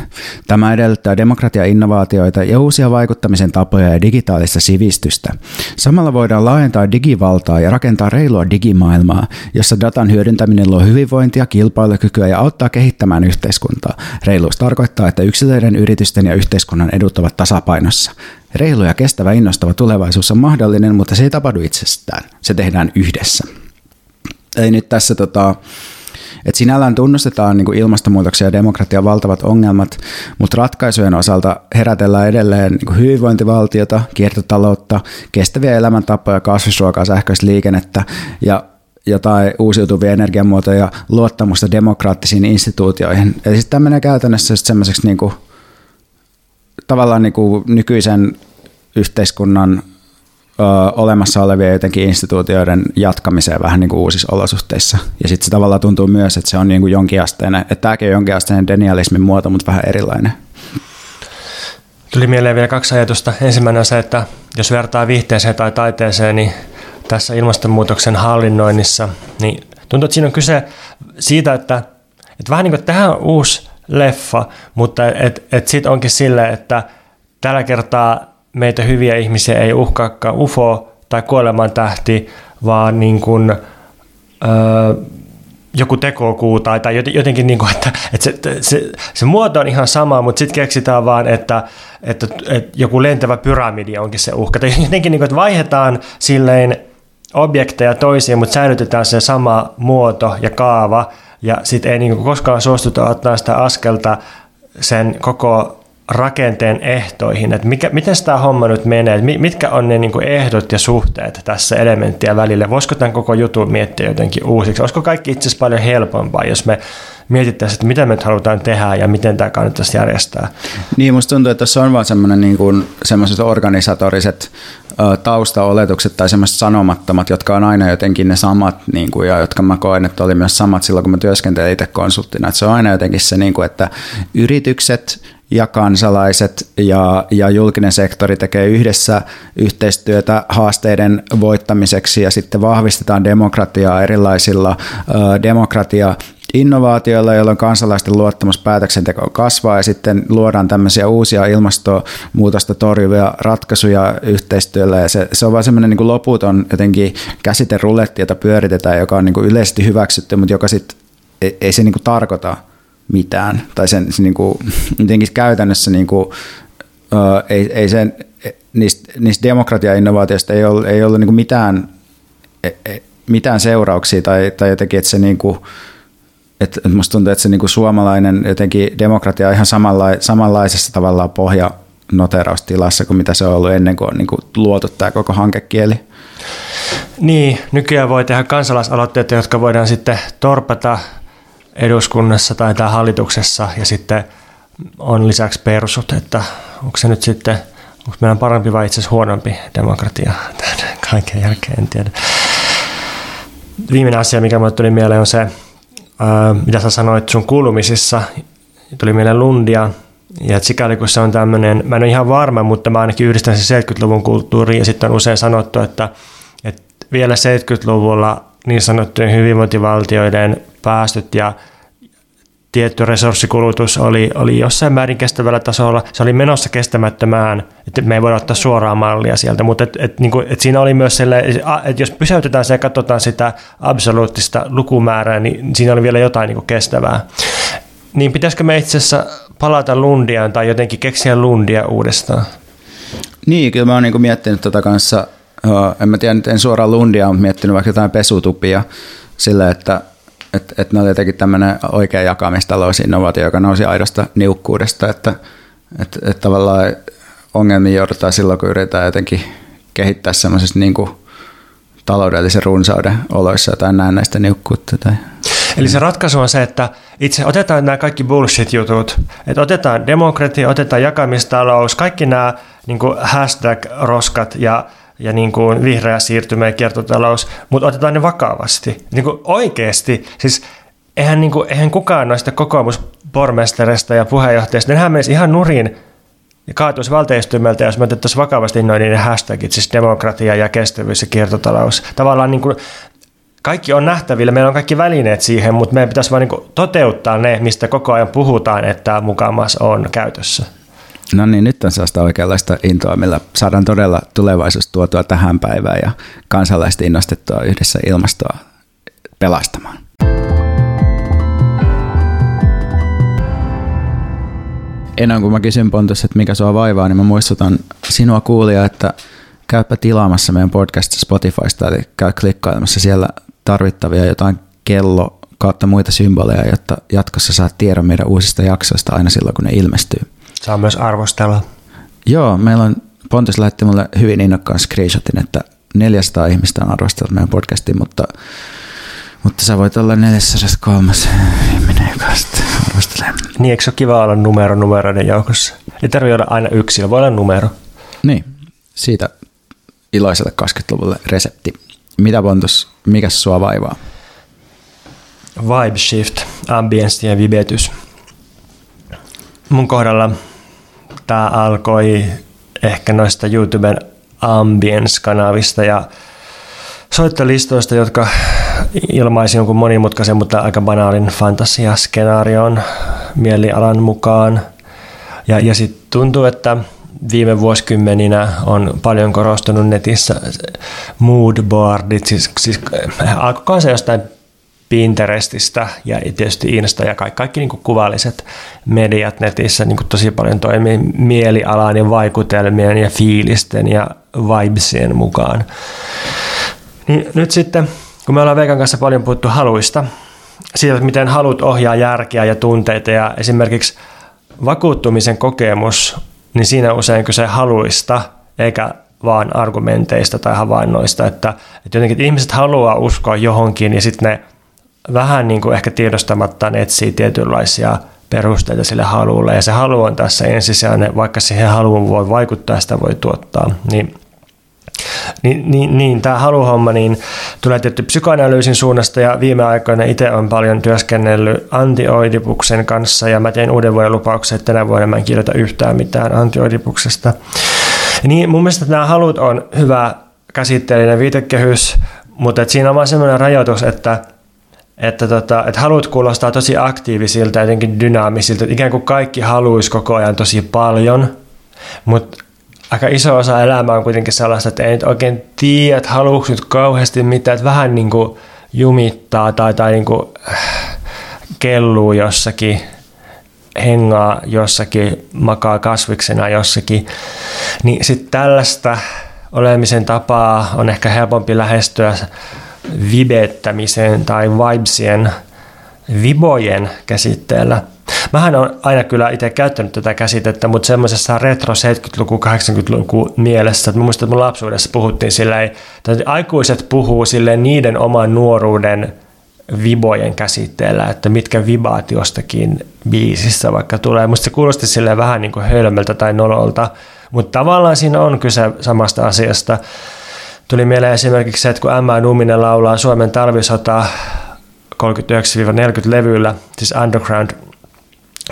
Speaker 2: Tämä edellyttää demokratia-innovaatioita ja uusia vaikuttamisen tapoja ja digitaalista sivistystä. Samalla voidaan laajentaa digivaltaa ja rakentaa reilua digimaailmaa, jossa datan hyödyntäminen luo hyvinvointia, kilpailukykyä ja auttaa kehittämään yhteiskuntaa. Reiluus tarkoittaa, että yksilöiden, yritysten ja yhteiskunnan edut ovat tasapainossa. Reilu ja kestävä innostava tulevaisuus on mahdollinen, mutta se ei tapahdu itsestään. Se tehdään yhdessä. Eli nyt tässä tota, että sinällään tunnustetaan niin kuin ilmastonmuutoksen ja demokratian valtavat ongelmat, mutta ratkaisujen osalta herätellään edelleen niin hyvinvointivaltiota, kiertotaloutta, kestäviä elämäntapoja, kasvisruokaa, sähköistä liikennettä ja jotain uusiutuvia energiamuotoja, luottamusta demokraattisiin instituutioihin. Eli sitten tämä menee käytännössä semmoiseksi niin tavallaan niin kuin nykyisen yhteiskunnan ö, olemassa olevien jotenkin instituutioiden jatkamiseen vähän niin kuin uusissa olosuhteissa. Ja sitten se tavallaan tuntuu myös, että se on niin kuin jonkinasteinen, että tämäkin on jonkinasteinen denialismin muoto, mutta vähän erilainen.
Speaker 1: Tuli mieleen vielä kaksi ajatusta. Ensimmäinen on se, että jos vertaa viihteeseen tai taiteeseen, niin tässä ilmastonmuutoksen hallinnoinnissa, niin tuntuu, että siinä on kyse siitä, että, että vähän niin kuin tähän uusi leffa, mutta et, et sitten onkin sille, että tällä kertaa meitä hyviä ihmisiä ei uhkaakaan UFO tai kuoleman tähti, vaan niin kuin, öö, joku tekokuu tai, tai jotenkin, niin kuin, että, että se, se, se muoto on ihan sama, mutta sitten keksitään vaan, että, että, että joku lentävä pyramidi onkin se uhka. Tai jotenkin, niin kuin, että vaihdetaan silleen objekteja toisiin, mutta säilytetään se sama muoto ja kaava, ja sitten ei niin koskaan suostuta ottaa sitä askelta sen koko rakenteen ehtoihin, että mikä, miten tämä homma nyt menee, mitkä on ne niin kuin ehdot ja suhteet tässä elementtiä välillä, voisiko tämän koko jutun miettiä jotenkin uusiksi, olisiko kaikki itse asiassa paljon helpompaa, jos me mietittäisiin, että mitä me nyt halutaan tehdä ja miten tämä kannattaisi järjestää.
Speaker 2: Niin, musta tuntuu, että tässä on vaan semmoinen niin kuin, semmoiset organisatoriset ö, taustaoletukset tai semmoiset sanomattomat, jotka on aina jotenkin ne samat, niin kuin, ja jotka mä koen, että oli myös samat silloin, kun mä työskentelin itse konsulttina. Että se on aina jotenkin se, niin kuin, että yritykset ja kansalaiset ja, ja julkinen sektori tekee yhdessä yhteistyötä haasteiden voittamiseksi ja sitten vahvistetaan demokratiaa erilaisilla ö, demokratia innovaatioilla, jolloin kansalaisten luottamus päätöksentekoon kasvaa ja sitten luodaan tämmöisiä uusia ilmastonmuutosta torjuvia ratkaisuja yhteistyöllä. Ja se, se on vaan semmoinen niin loputon jotenkin käsiteruletti, jota pyöritetään, joka on niin kuin yleisesti hyväksytty, mutta joka sitten ei, ei se niin kuin tarkoita mitään. Tai sen, se niin kuin, jotenkin käytännössä niin kuin, ö, ei, ei sen, niistä, niistä demokratia-innovaatioista ei ollut, ei ollut niin kuin mitään, e, e, mitään seurauksia tai, tai jotenkin, että se niin kuin, että musta tuntuu, että se niin kuin suomalainen jotenkin demokratia on ihan samanla, samanlaisessa tavallaan pohja noteraustilassa kuin mitä se on ollut ennen kuin on niin kuin luotu tämä koko hankekieli.
Speaker 1: Niin, nykyään voi tehdä kansalaisaloitteita, jotka voidaan sitten torpata eduskunnassa tai tämä hallituksessa ja sitten on lisäksi persut, että onko se nyt sitten, onko meidän parempi vai itse asiassa huonompi demokratia tämän kaiken jälkeen, en tiedä. Viimeinen asia, mikä minulle tuli mieleen on se, mitä sä sanoit sun kuulumisissa, tuli mieleen Lundia, ja sikäli kun se on tämmöinen, mä en ole ihan varma, mutta mä ainakin yhdistän sen 70-luvun kulttuuriin, ja sitten on usein sanottu, että, että vielä 70-luvulla niin sanottujen hyvinvointivaltioiden päästöt ja tietty resurssikulutus oli, oli jossain määrin kestävällä tasolla. Se oli menossa kestämättömään, että me ei voida ottaa suoraan mallia sieltä, mutta et, et, niin kuin, et siinä oli myös sellainen, että jos pysäytetään se ja katsotaan sitä absoluuttista lukumäärää, niin siinä oli vielä jotain niin kuin kestävää. Niin pitäisikö me itse asiassa palata Lundiaan tai jotenkin keksiä Lundia uudestaan?
Speaker 2: Niin, kyllä mä oon niin miettinyt tätä tota kanssa, en mä tiedä, en suoraan Lundia, mutta miettinyt vaikka jotain pesutupia sillä, että että et ne oli jotenkin tämmöinen oikea jakamistalousinnovaatio, joka nousi aidosta niukkuudesta, että et, et tavallaan ongelmiin joudutaan silloin, kun yritetään jotenkin kehittää semmoisesta niin taloudellisen runsauden oloissa jotain näistä niukkuutta. Tai...
Speaker 1: Eli se ratkaisu on se, että itse otetaan nämä kaikki bullshit-jutut, että otetaan demokratia, otetaan jakamistalous, kaikki nämä niin hashtag-roskat ja ja niin kuin vihreä siirtymä ja kiertotalous, mutta otetaan ne vakavasti. Niin kuin oikeasti, siis eihän, niin kuin, eihän kukaan noista kokoomuspormestereista ja puheenjohtajista, nehän menisi ihan nurin ja kaatuisi valteistumelta, jos me otettaisiin vakavasti noin niiden hashtagit, siis demokratia ja kestävyys ja kiertotalous. Tavallaan niin kuin, kaikki on nähtävillä, meillä on kaikki välineet siihen, mutta meidän pitäisi vain niin toteuttaa ne, mistä koko ajan puhutaan, että mukamas on käytössä.
Speaker 2: No niin, nyt on sellaista oikeanlaista intoa, millä saadaan todella tulevaisuus tuotua tähän päivään ja kansalaiset innostettua yhdessä ilmastoa pelastamaan. Ennen kuin mä kysyn Pontus, että mikä sua vaivaa, niin mä muistutan sinua kuulia, että käypä tilaamassa meidän podcast Spotifysta, eli käy klikkailemassa siellä tarvittavia jotain kello kautta muita symboleja, jotta jatkossa saat tiedon meidän uusista jaksoista aina silloin, kun ne ilmestyy.
Speaker 1: Saa myös arvostella.
Speaker 2: Joo, meillä on, Pontus lähetti mulle hyvin innokkaan screenshotin, että 400 ihmistä on arvostellut meidän podcastin, mutta, mutta sä voit olla 403. ihminen, joka arvostelee.
Speaker 1: Niin, eikö se ole kiva olla numero numeroiden joukossa? Ei tarvitse olla aina yksilö, voi olla numero.
Speaker 2: Niin, siitä iloiselle 20-luvulle resepti. Mitä Pontus, mikä sua vaivaa?
Speaker 1: Vibe shift, ambience ja vibetys. Mun kohdalla tämä alkoi ehkä noista YouTuben ambience-kanavista ja soittolistoista, jotka ilmaisi jonkun monimutkaisen, mutta aika banaalin fantasiaskenaarion mielialan mukaan. Ja, ja sitten tuntuu, että viime vuosikymmeninä on paljon korostunut netissä moodboardit, siis, siis alkukaan se jostain Pinterestistä ja tietysti Insta ja kaikki, kaikki niin kuvalliset mediat netissä niin tosi paljon toimii mielialan ja vaikutelmien ja fiilisten ja vibesien mukaan. Niin nyt sitten, kun me ollaan Veikan kanssa paljon puhuttu haluista, siitä, että miten halut ohjaa järkeä ja tunteita ja esimerkiksi vakuuttumisen kokemus, niin siinä usein kyse haluista eikä vaan argumenteista tai havainnoista, että, että jotenkin että ihmiset haluaa uskoa johonkin ja sitten ne vähän niin kuin ehkä tiedostamatta etsii tietynlaisia perusteita sille halulle ja se halu on tässä ensisijainen, vaikka siihen haluun voi vaikuttaa sitä voi tuottaa, niin niin, niin, niin tämä haluhomma niin tulee tietty psykoanalyysin suunnasta ja viime aikoina itse on paljon työskennellyt antioidipuksen kanssa ja mä tein uuden vuoden lupauksen, että tänä vuonna mä en kirjoita yhtään mitään antioidipuksesta. Niin mun mielestä nämä halut on hyvä käsitteellinen viitekehys, mutta siinä on vaan semmoinen rajoitus, että että, tota, että halut kuulostaa tosi aktiivisilta, jotenkin dynaamisilta, että ikään kuin kaikki haluaisi koko ajan tosi paljon, mutta aika iso osa elämää on kuitenkin sellaista, että ei nyt oikein tiedä, että haluatko nyt kauheasti mitään, että vähän niin kuin jumittaa tai, tai niin kuin äh, kelluu jossakin, hengaa jossakin, makaa kasviksena jossakin, niin sitten tällaista olemisen tapaa on ehkä helpompi lähestyä vibettämisen tai vibesien, vibojen käsitteellä – Mähän on aina kyllä itse käyttänyt tätä käsitettä, mutta semmoisessa retro 70-luku, 80-luku mielessä, että muistan, että mun lapsuudessa puhuttiin silleen, että aikuiset puhuu silleen niiden oman nuoruuden vibojen käsitteellä, että mitkä vibaat jostakin biisissä vaikka tulee. Musta se kuulosti silleen vähän niin kuin hölmöltä tai nololta, mutta tavallaan siinä on kyse samasta asiasta. Tuli mieleen esimerkiksi se, että kun Emma Numinen laulaa Suomen talvisota 39-40 levyllä, siis Underground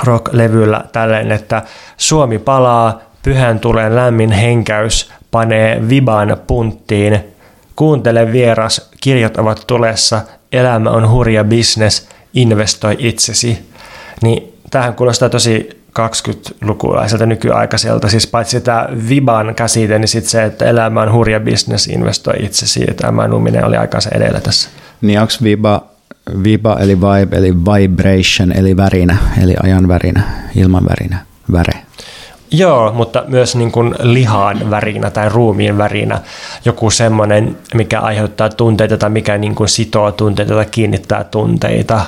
Speaker 1: rock-levyllä tälleen, että Suomi palaa, pyhän tulee lämmin henkäys, panee viban punttiin, kuuntele vieras, kirjat ovat tulessa, elämä on hurja business, investoi itsesi. Niin tähän kuulostaa tosi 20-lukulaiselta nykyaikaiselta, siis paitsi tämä Viban käsite, niin sitten se, että elämä on hurja business, investoi itsesi, että tämä numinen oli aikansa edellä tässä.
Speaker 2: Niin onko Viba Viba eli vibe eli vibration eli värinä eli ajan värinä, ilman värinä, väre.
Speaker 1: Joo, mutta myös niin kuin lihaan värinä tai ruumiin värinä. Joku semmoinen, mikä aiheuttaa tunteita tai mikä niin kuin sitoo tunteita tai kiinnittää tunteita.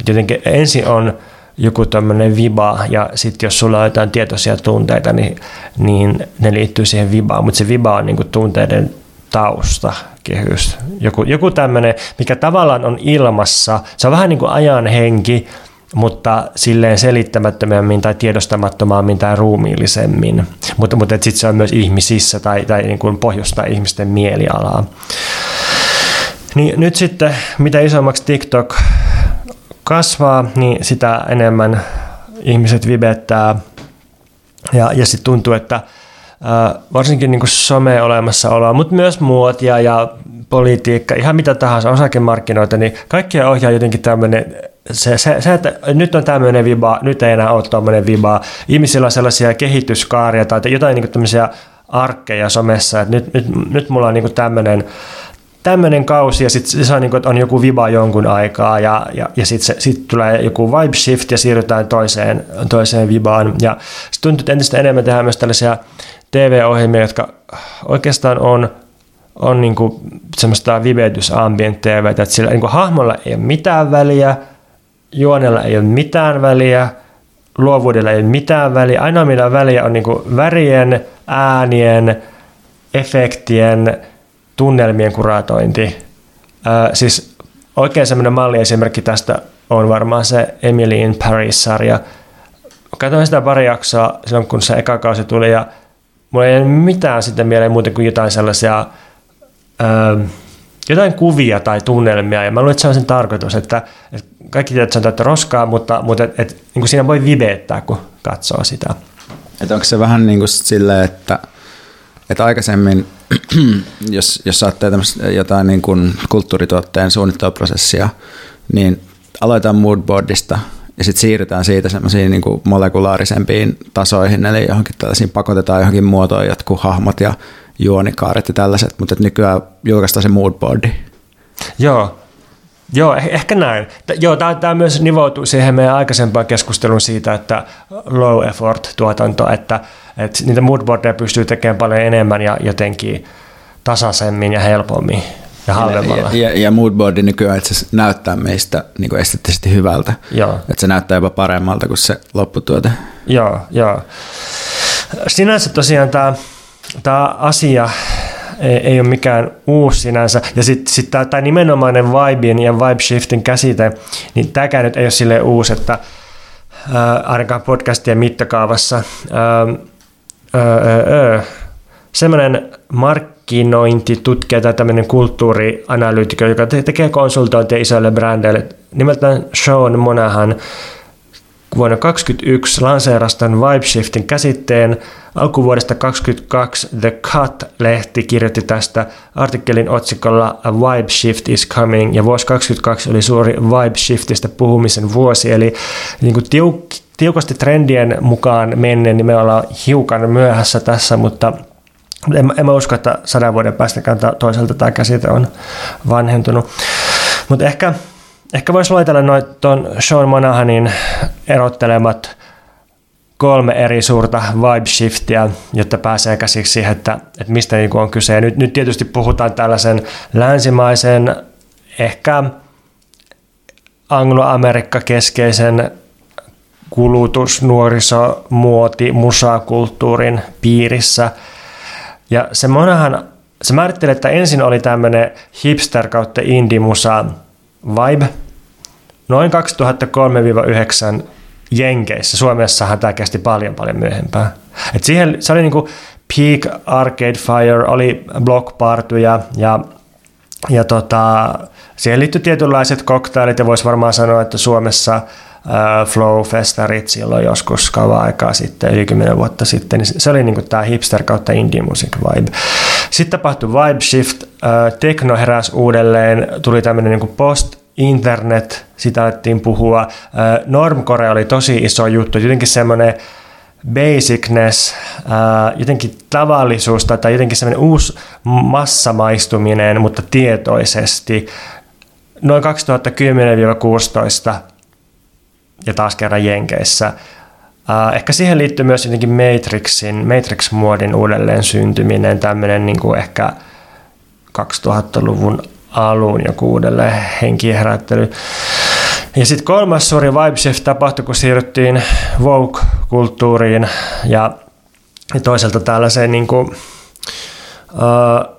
Speaker 1: Et jotenkin ensin on joku tämmöinen viba ja sitten jos sulla on jotain tietoisia tunteita, niin, niin ne liittyy siihen vibaan, mutta se viba on niin kuin tunteiden tausta, kehys. Joku, joku tämmöinen, mikä tavallaan on ilmassa. Se on vähän niin kuin ajan henki, mutta silleen selittämättömämmin tai tiedostamattomammin tai ruumiillisemmin. Mutta, mutta sitten se on myös ihmisissä tai, tai niin kuin pohjustaa ihmisten mielialaa. Niin nyt sitten, mitä isommaksi TikTok kasvaa, niin sitä enemmän ihmiset vibettää. Ja, ja sitten tuntuu, että varsinkin niin some olemassaoloa, mutta myös muotia ja politiikka, ihan mitä tahansa, osakemarkkinoita, niin kaikkia ohjaa jotenkin tämmöinen se, se, se, että nyt on tämmöinen viba, nyt ei enää ole tämmöinen viba. Ihmisillä on sellaisia kehityskaaria tai jotain niin tämmöisiä arkkeja somessa, että nyt, nyt, nyt mulla on niin tämmöinen tämmöinen kausi ja sitten se on, niin kuin, että on joku viba jonkun aikaa ja, ja, ja sitten sit tulee joku vibe shift ja siirrytään toiseen, toiseen vibaan. Ja sitten tuntuu, että entistä enemmän tehdään myös tällaisia TV-ohjelmia, jotka oikeastaan on, on niin kuin semmoista vibetys ambient TV, että sillä niin kuin hahmolla ei ole mitään väliä, juonella ei ole mitään väliä, luovuudella ei ole mitään väliä. Ainoa mitä väliä on niin kuin värien, äänien, efektien, tunnelmien kuratointi. Ää, siis oikein semmoinen malliesimerkki tästä on varmaan se Emily in Paris-sarja. Katsoin sitä pari jaksoa silloin, kun se eka kausi tuli ja mulla ei mitään sitten mieleen muuten kuin jotain sellaisia ää, jotain kuvia tai tunnelmia, ja mä luulen, että se on sen tarkoitus, että, että kaikki tiedät, että se on täyttä roskaa, mutta, mutta et, et, niin kuin siinä voi vibeettää, kun katsoo sitä.
Speaker 2: Että onko se vähän niin kuin silleen, että, että aikaisemmin, jos, jos saatte jotain niin kuin kulttuurituotteen suunnitteluprosessia, niin aloitetaan moodboardista ja sitten siirrytään siitä semmoisiin niin molekulaarisempiin tasoihin, eli johonkin tällaisiin pakotetaan johonkin muotoon jotkut hahmot ja juonikaaret ja tällaiset, mutta nykyään julkaistaan se moodboardi.
Speaker 1: Joo, Joo, eh- ehkä näin. Joo, tämä myös nivoutuu siihen meidän aikaisempaan keskusteluun siitä, että low effort tuotanto, että, että niitä moodboardeja pystyy tekemään paljon enemmän ja jotenkin tasaisemmin ja helpommin ja halvemmalla.
Speaker 2: Ja, ja, ja moodboardi nykyään että se näyttää meistä niin kuin esteettisesti hyvältä.
Speaker 1: Joo.
Speaker 2: Että se näyttää jopa paremmalta kuin se lopputuote.
Speaker 1: Joo, joo. Sinänsä tosiaan tämä, tämä asia ei, ei ole mikään uusi sinänsä. Ja sitten sit tämä nimenomainen vibein ja vibe shiftin käsite, niin tämäkään nyt ei ole sille uusi, että ää, ainakaan podcastien mittakaavassa. Ää, ää, ää, semmoinen markkinointitutkija tai tämmöinen kulttuurianalyytikko, joka tekee konsultointia isoille brändeille, nimeltään Sean Monahan, vuonna 2021 lanseerasi tämän Vibe Shiftin käsitteen. Alkuvuodesta 2022 The Cut-lehti kirjoitti tästä artikkelin otsikolla A Vibe Shift is Coming, ja vuosi 2022 oli suuri Vibe Shiftistä puhumisen vuosi, eli niin kuin tiuk- tiukasti trendien mukaan menneen, niin me ollaan hiukan myöhässä tässä, mutta en, en mä usko, että sadan vuoden päästäkään toiselta tämä käsite on vanhentunut. Mutta ehkä Ehkä voisi luetella noin tuon Sean Monahanin erottelemat kolme eri suurta vibe shiftia, jotta pääsee käsiksi siihen, että, että mistä niin on kyse. nyt, nyt tietysti puhutaan tällaisen länsimaisen, ehkä angloamerikka-keskeisen kulutus, nuoriso, muoti, musakulttuurin piirissä. Ja se Monahan, se määrittelee, että ensin oli tämmöinen hipster kautta indie-musa Vibe. Noin 2003-2009 Jenkeissä. Suomessahan tämä kesti paljon paljon myöhempään. Et siihen, se oli niinku Peak Arcade Fire, oli blockpartyja ja, ja tota, siihen liittyi tietynlaiset koktailit ja voisi varmaan sanoa, että Suomessa Flow-festarit silloin joskus kauan aikaa sitten, yli 10 vuotta sitten, niin se oli niinku tämä hipster kautta indie music vibe. Sitten tapahtui vibe shift, tekno heräsi uudelleen, tuli tämmöinen niinku post internet, sitä alettiin puhua. Normcore oli tosi iso juttu, jotenkin semmoinen basicness, jotenkin tavallisuus tai jotenkin semmoinen uusi massamaistuminen, mutta tietoisesti. Noin 2010-2016 ja taas kerran Jenkeissä. ehkä siihen liittyy myös jotenkin Matrixin, Matrix-muodin uudelleen syntyminen, tämmöinen niin kuin ehkä 2000-luvun alun ja uudelleen henkiherättely. Ja sitten kolmas suuri vibe shift tapahtui, kun siirryttiin Vogue-kulttuuriin ja, toisaalta tällaiseen niin kuin, uh,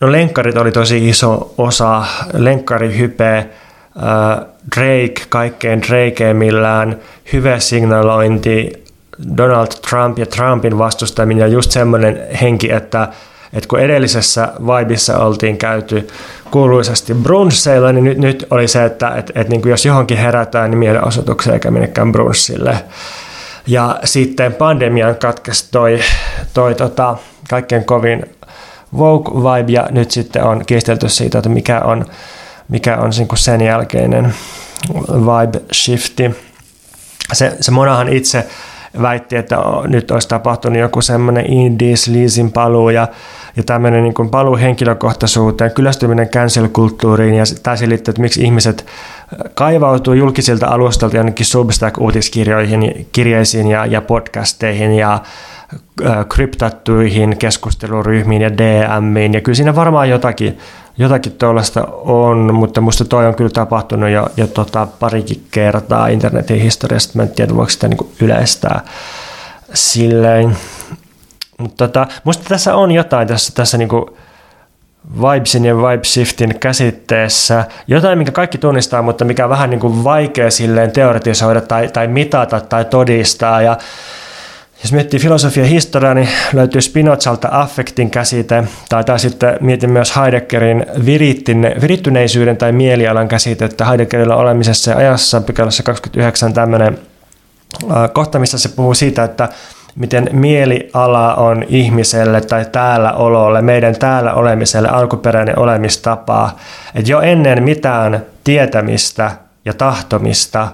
Speaker 1: no lenkkarit oli tosi iso osa, lenkkarihype, uh, Drake kaikkein Drakeimmillään, hyvä signalointi, Donald Trump ja Trumpin vastustaminen. Ja just semmoinen henki, että, että kun edellisessä vibissa oltiin käyty kuuluisasti brunsseilla, niin nyt, nyt oli se, että et, et niin kuin jos johonkin herätään, niin mielenosoitukseen eikä minnekään brunssille. Ja sitten pandemian katkesi toi, toi tota, kaikkein kovin woke vibe ja nyt sitten on kiistelty siitä, että mikä on, mikä on niin sen jälkeinen vibe shifti. Se, se monahan itse väitti, että nyt olisi tapahtunut joku semmoinen indies leasing paluu ja, ja tämmöinen niin paluu henkilökohtaisuuteen, kyllästyminen cancel-kulttuuriin ja täysin liittyy, että miksi ihmiset kaivautuu julkisilta alustalta jonnekin Substack-uutiskirjoihin, kirjeisiin ja, ja podcasteihin ja kryptattuihin keskusteluryhmiin ja DMiin ja kyllä siinä varmaan jotakin jotakin tuollaista on, mutta musta toi on kyllä tapahtunut jo, jo tota parikin kertaa internetin historiasta. Mä en tiedä, voiko sitä niin yleistää silleen. Mutta tota, musta tässä on jotain tässä, tässä niin vibesin ja vibeshiftin käsitteessä. Jotain, minkä kaikki tunnistaa, mutta mikä on vähän niin kuin vaikea silleen teoretisoida tai, tai mitata tai todistaa. Ja jos miettii filosofian historiaa, niin löytyy Spinozalta affektin käsite, tai, tai sitten mietin myös Heideggerin virittyneisyyden tai mielialan käsite, että Heideggerilla olemisessa ja ajassa pykälässä 29 tämmöinen kohta, missä se puhuu siitä, että miten mieliala on ihmiselle tai täällä ololle, meidän täällä olemiselle alkuperäinen olemistapa. Että jo ennen mitään tietämistä ja tahtomista,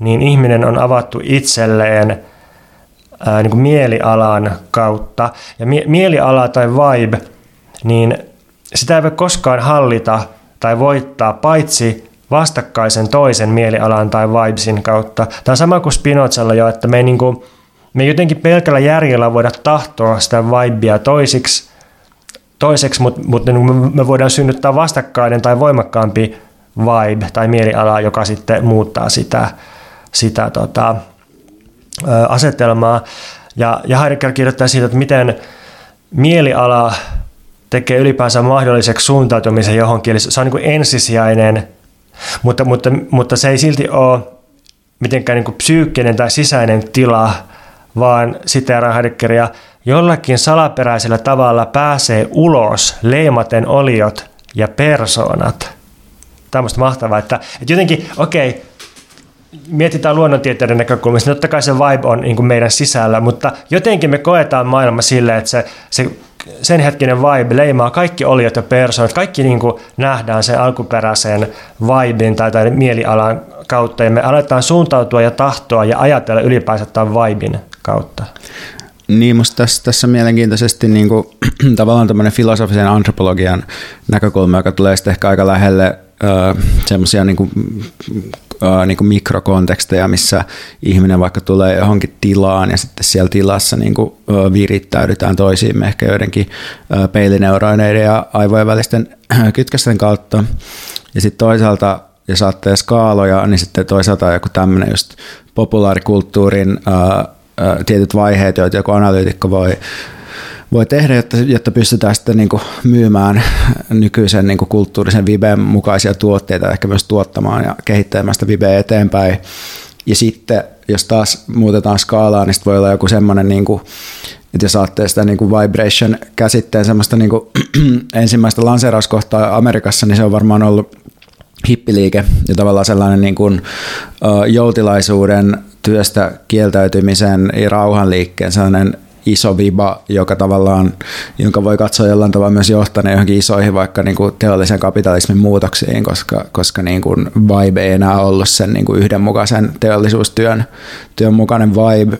Speaker 1: niin ihminen on avattu itselleen – ää, niin kuin mielialan kautta. Ja mie- mieliala tai vibe, niin sitä ei voi koskaan hallita tai voittaa, paitsi vastakkaisen toisen mielialan tai vibesin kautta. Tämä on sama kuin Spinozalla jo, että me ei, niin kuin, me ei jotenkin pelkällä järjellä voida tahtoa sitä vibea toisiksi, toiseksi, mutta, mutta niin me voidaan synnyttää vastakkainen tai voimakkaampi vibe tai mieliala, joka sitten muuttaa sitä, sitä tota, asetelmaa. Ja, ja Heidegger kirjoittaa siitä, että miten mieliala tekee ylipäänsä mahdolliseksi suuntautumisen johonkin. Eli se on niin kuin ensisijainen, mutta, mutta, mutta se ei silti ole mitenkään niin kuin psyykkinen tai sisäinen tila, vaan siteeraan Heideggeria, jollakin salaperäisellä tavalla pääsee ulos leimaten oliot ja persoonat. On mahtavaa, että, että jotenkin, okei, mietitään luonnontieteiden näkökulmasta, niin totta kai se vibe on niin kuin meidän sisällä, mutta jotenkin me koetaan maailma silleen, että se, se sen hetkinen vibe leimaa kaikki oliot ja persoonat, kaikki niin kuin nähdään sen alkuperäisen vibein tai, tai mielialan kautta ja me aletaan suuntautua ja tahtoa ja ajatella ylipäänsä tämän vibein kautta.
Speaker 2: Niin, musta tässä, tässä mielenkiintoisesti niin kuin, tavallaan tämmöinen filosofisen antropologian näkökulma, joka tulee sitten ehkä aika lähelle semmoisia niin kuin, niin kuin mikrokonteksteja, missä ihminen vaikka tulee johonkin tilaan ja sitten siellä tilassa niin kuin, virittäydytään toisiimme ehkä joidenkin peilineuroineiden ja aivojen välisten kytkösten kautta. Ja sitten toisaalta, jos ajattelee skaaloja, niin sitten toisaalta joku tämmöinen just populaarikulttuurin ää, tietyt vaiheet, joita joku analyytikko voi voi tehdä, jotta, jotta pystytään sitten niin kuin myymään nykyisen niin kuin kulttuurisen Vibeen mukaisia tuotteita, ehkä myös tuottamaan ja kehittämään sitä Vibeä eteenpäin. Ja sitten, jos taas muutetaan skaalaa, niin voi olla joku semmoinen, niin että jos saatte sitä niin kuin vibration-käsitteen semmoista niin kuin ensimmäistä lanseerauskohtaa Amerikassa, niin se on varmaan ollut hippiliike ja tavallaan sellainen niin kuin, joutilaisuuden työstä kieltäytymisen ja rauhanliikkeen sellainen iso viba, joka tavallaan, jonka voi katsoa jollain tavalla myös johtaneen johonkin isoihin vaikka niin kuin teollisen kapitalismin muutoksiin, koska, koska niin kuin vibe ei enää ollut sen niin kuin yhdenmukaisen teollisuustyön työn mukainen vibe.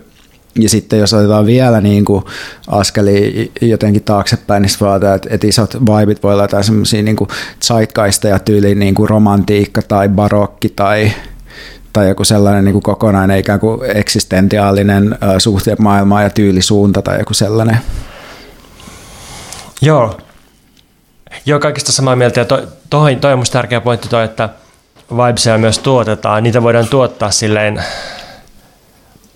Speaker 2: Ja sitten jos otetaan vielä niin kuin askeli jotenkin taaksepäin, niin voi että, että isot vibit voi olla jotain semmoisia niin zeitgeisteja tyyliin niin kuin romantiikka tai barokki tai tai joku sellainen niin kuin kokonainen ikään kuin eksistentiaalinen suhteen maailmaa ja tyylisuunta tai joku sellainen.
Speaker 1: Joo. Joo, kaikista samaa mieltä. Ja toi, toi, toi on musta tärkeä pointti toi, että vibesia myös tuotetaan. Niitä voidaan tuottaa silleen,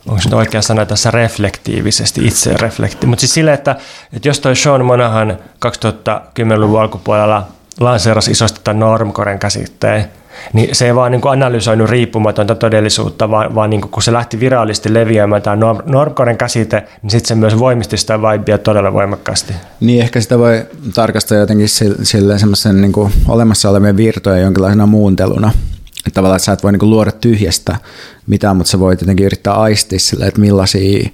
Speaker 1: onko se oikea sana tässä reflektiivisesti, itse reflekti. Mutta siis silleen, että, että jos toi Sean Monahan 2010-luvun alkupuolella lanseerasi isosti tämän normkoren käsitteen, niin se ei vaan niin kuin analysoinut riippumatonta todellisuutta, vaan, vaan niin kuin kun se lähti virallisesti leviämään tämä normkoren käsite, niin sitten se myös voimisti sitä vibea todella voimakkaasti.
Speaker 2: Niin, ehkä sitä voi tarkastaa jotenkin sille semmoisen niin kuin olemassa olevien virtojen jonkinlaisena muunteluna. Että tavallaan että sä et voi niin kuin luoda tyhjästä mitään, mutta sä voit jotenkin yrittää aistia sille, että millaisia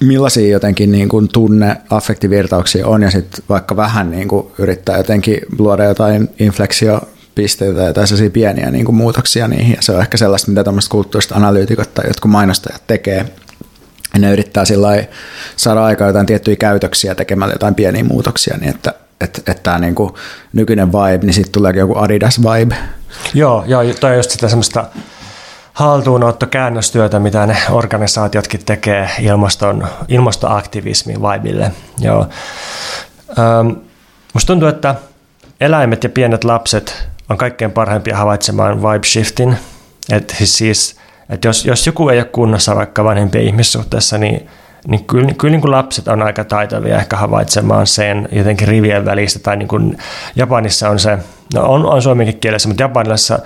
Speaker 2: millaisia jotenkin niin kuin tunne, affektivirtauksia on ja sitten vaikka vähän niin kuin yrittää jotenkin luoda jotain infleksio pisteitä tai sellaisia pieniä niin kuin muutoksia niihin. Ja se on ehkä sellaista, mitä tämmöiset kulttuuriset analyytikot tai jotkut mainostajat tekee. Ja ne yrittää sillä saada aikaan jotain tiettyjä käytöksiä tekemällä jotain pieniä muutoksia, niin että että että tämä niin kuin nykyinen vibe, niin sitten tulee joku Adidas vibe.
Speaker 1: Joo, joo toi on just sitä semmoista haltuunotto käännöstyötä, mitä ne organisaatiotkin tekee ilmaston, ilmastoaktivismin vibille. Joo. Ähm, musta tuntuu, että eläimet ja pienet lapset on kaikkein parhaimpia havaitsemaan vibe shiftin. Et siis, että jos, jos joku ei ole kunnossa vaikka vanhempien ihmissuhteessa, niin, niin kyllä, kyllä niin kuin lapset on aika taitavia ehkä havaitsemaan sen jotenkin rivien välistä. Tai niin kuin Japanissa on se, no on, on suomenkin kielessä, mutta Japanissa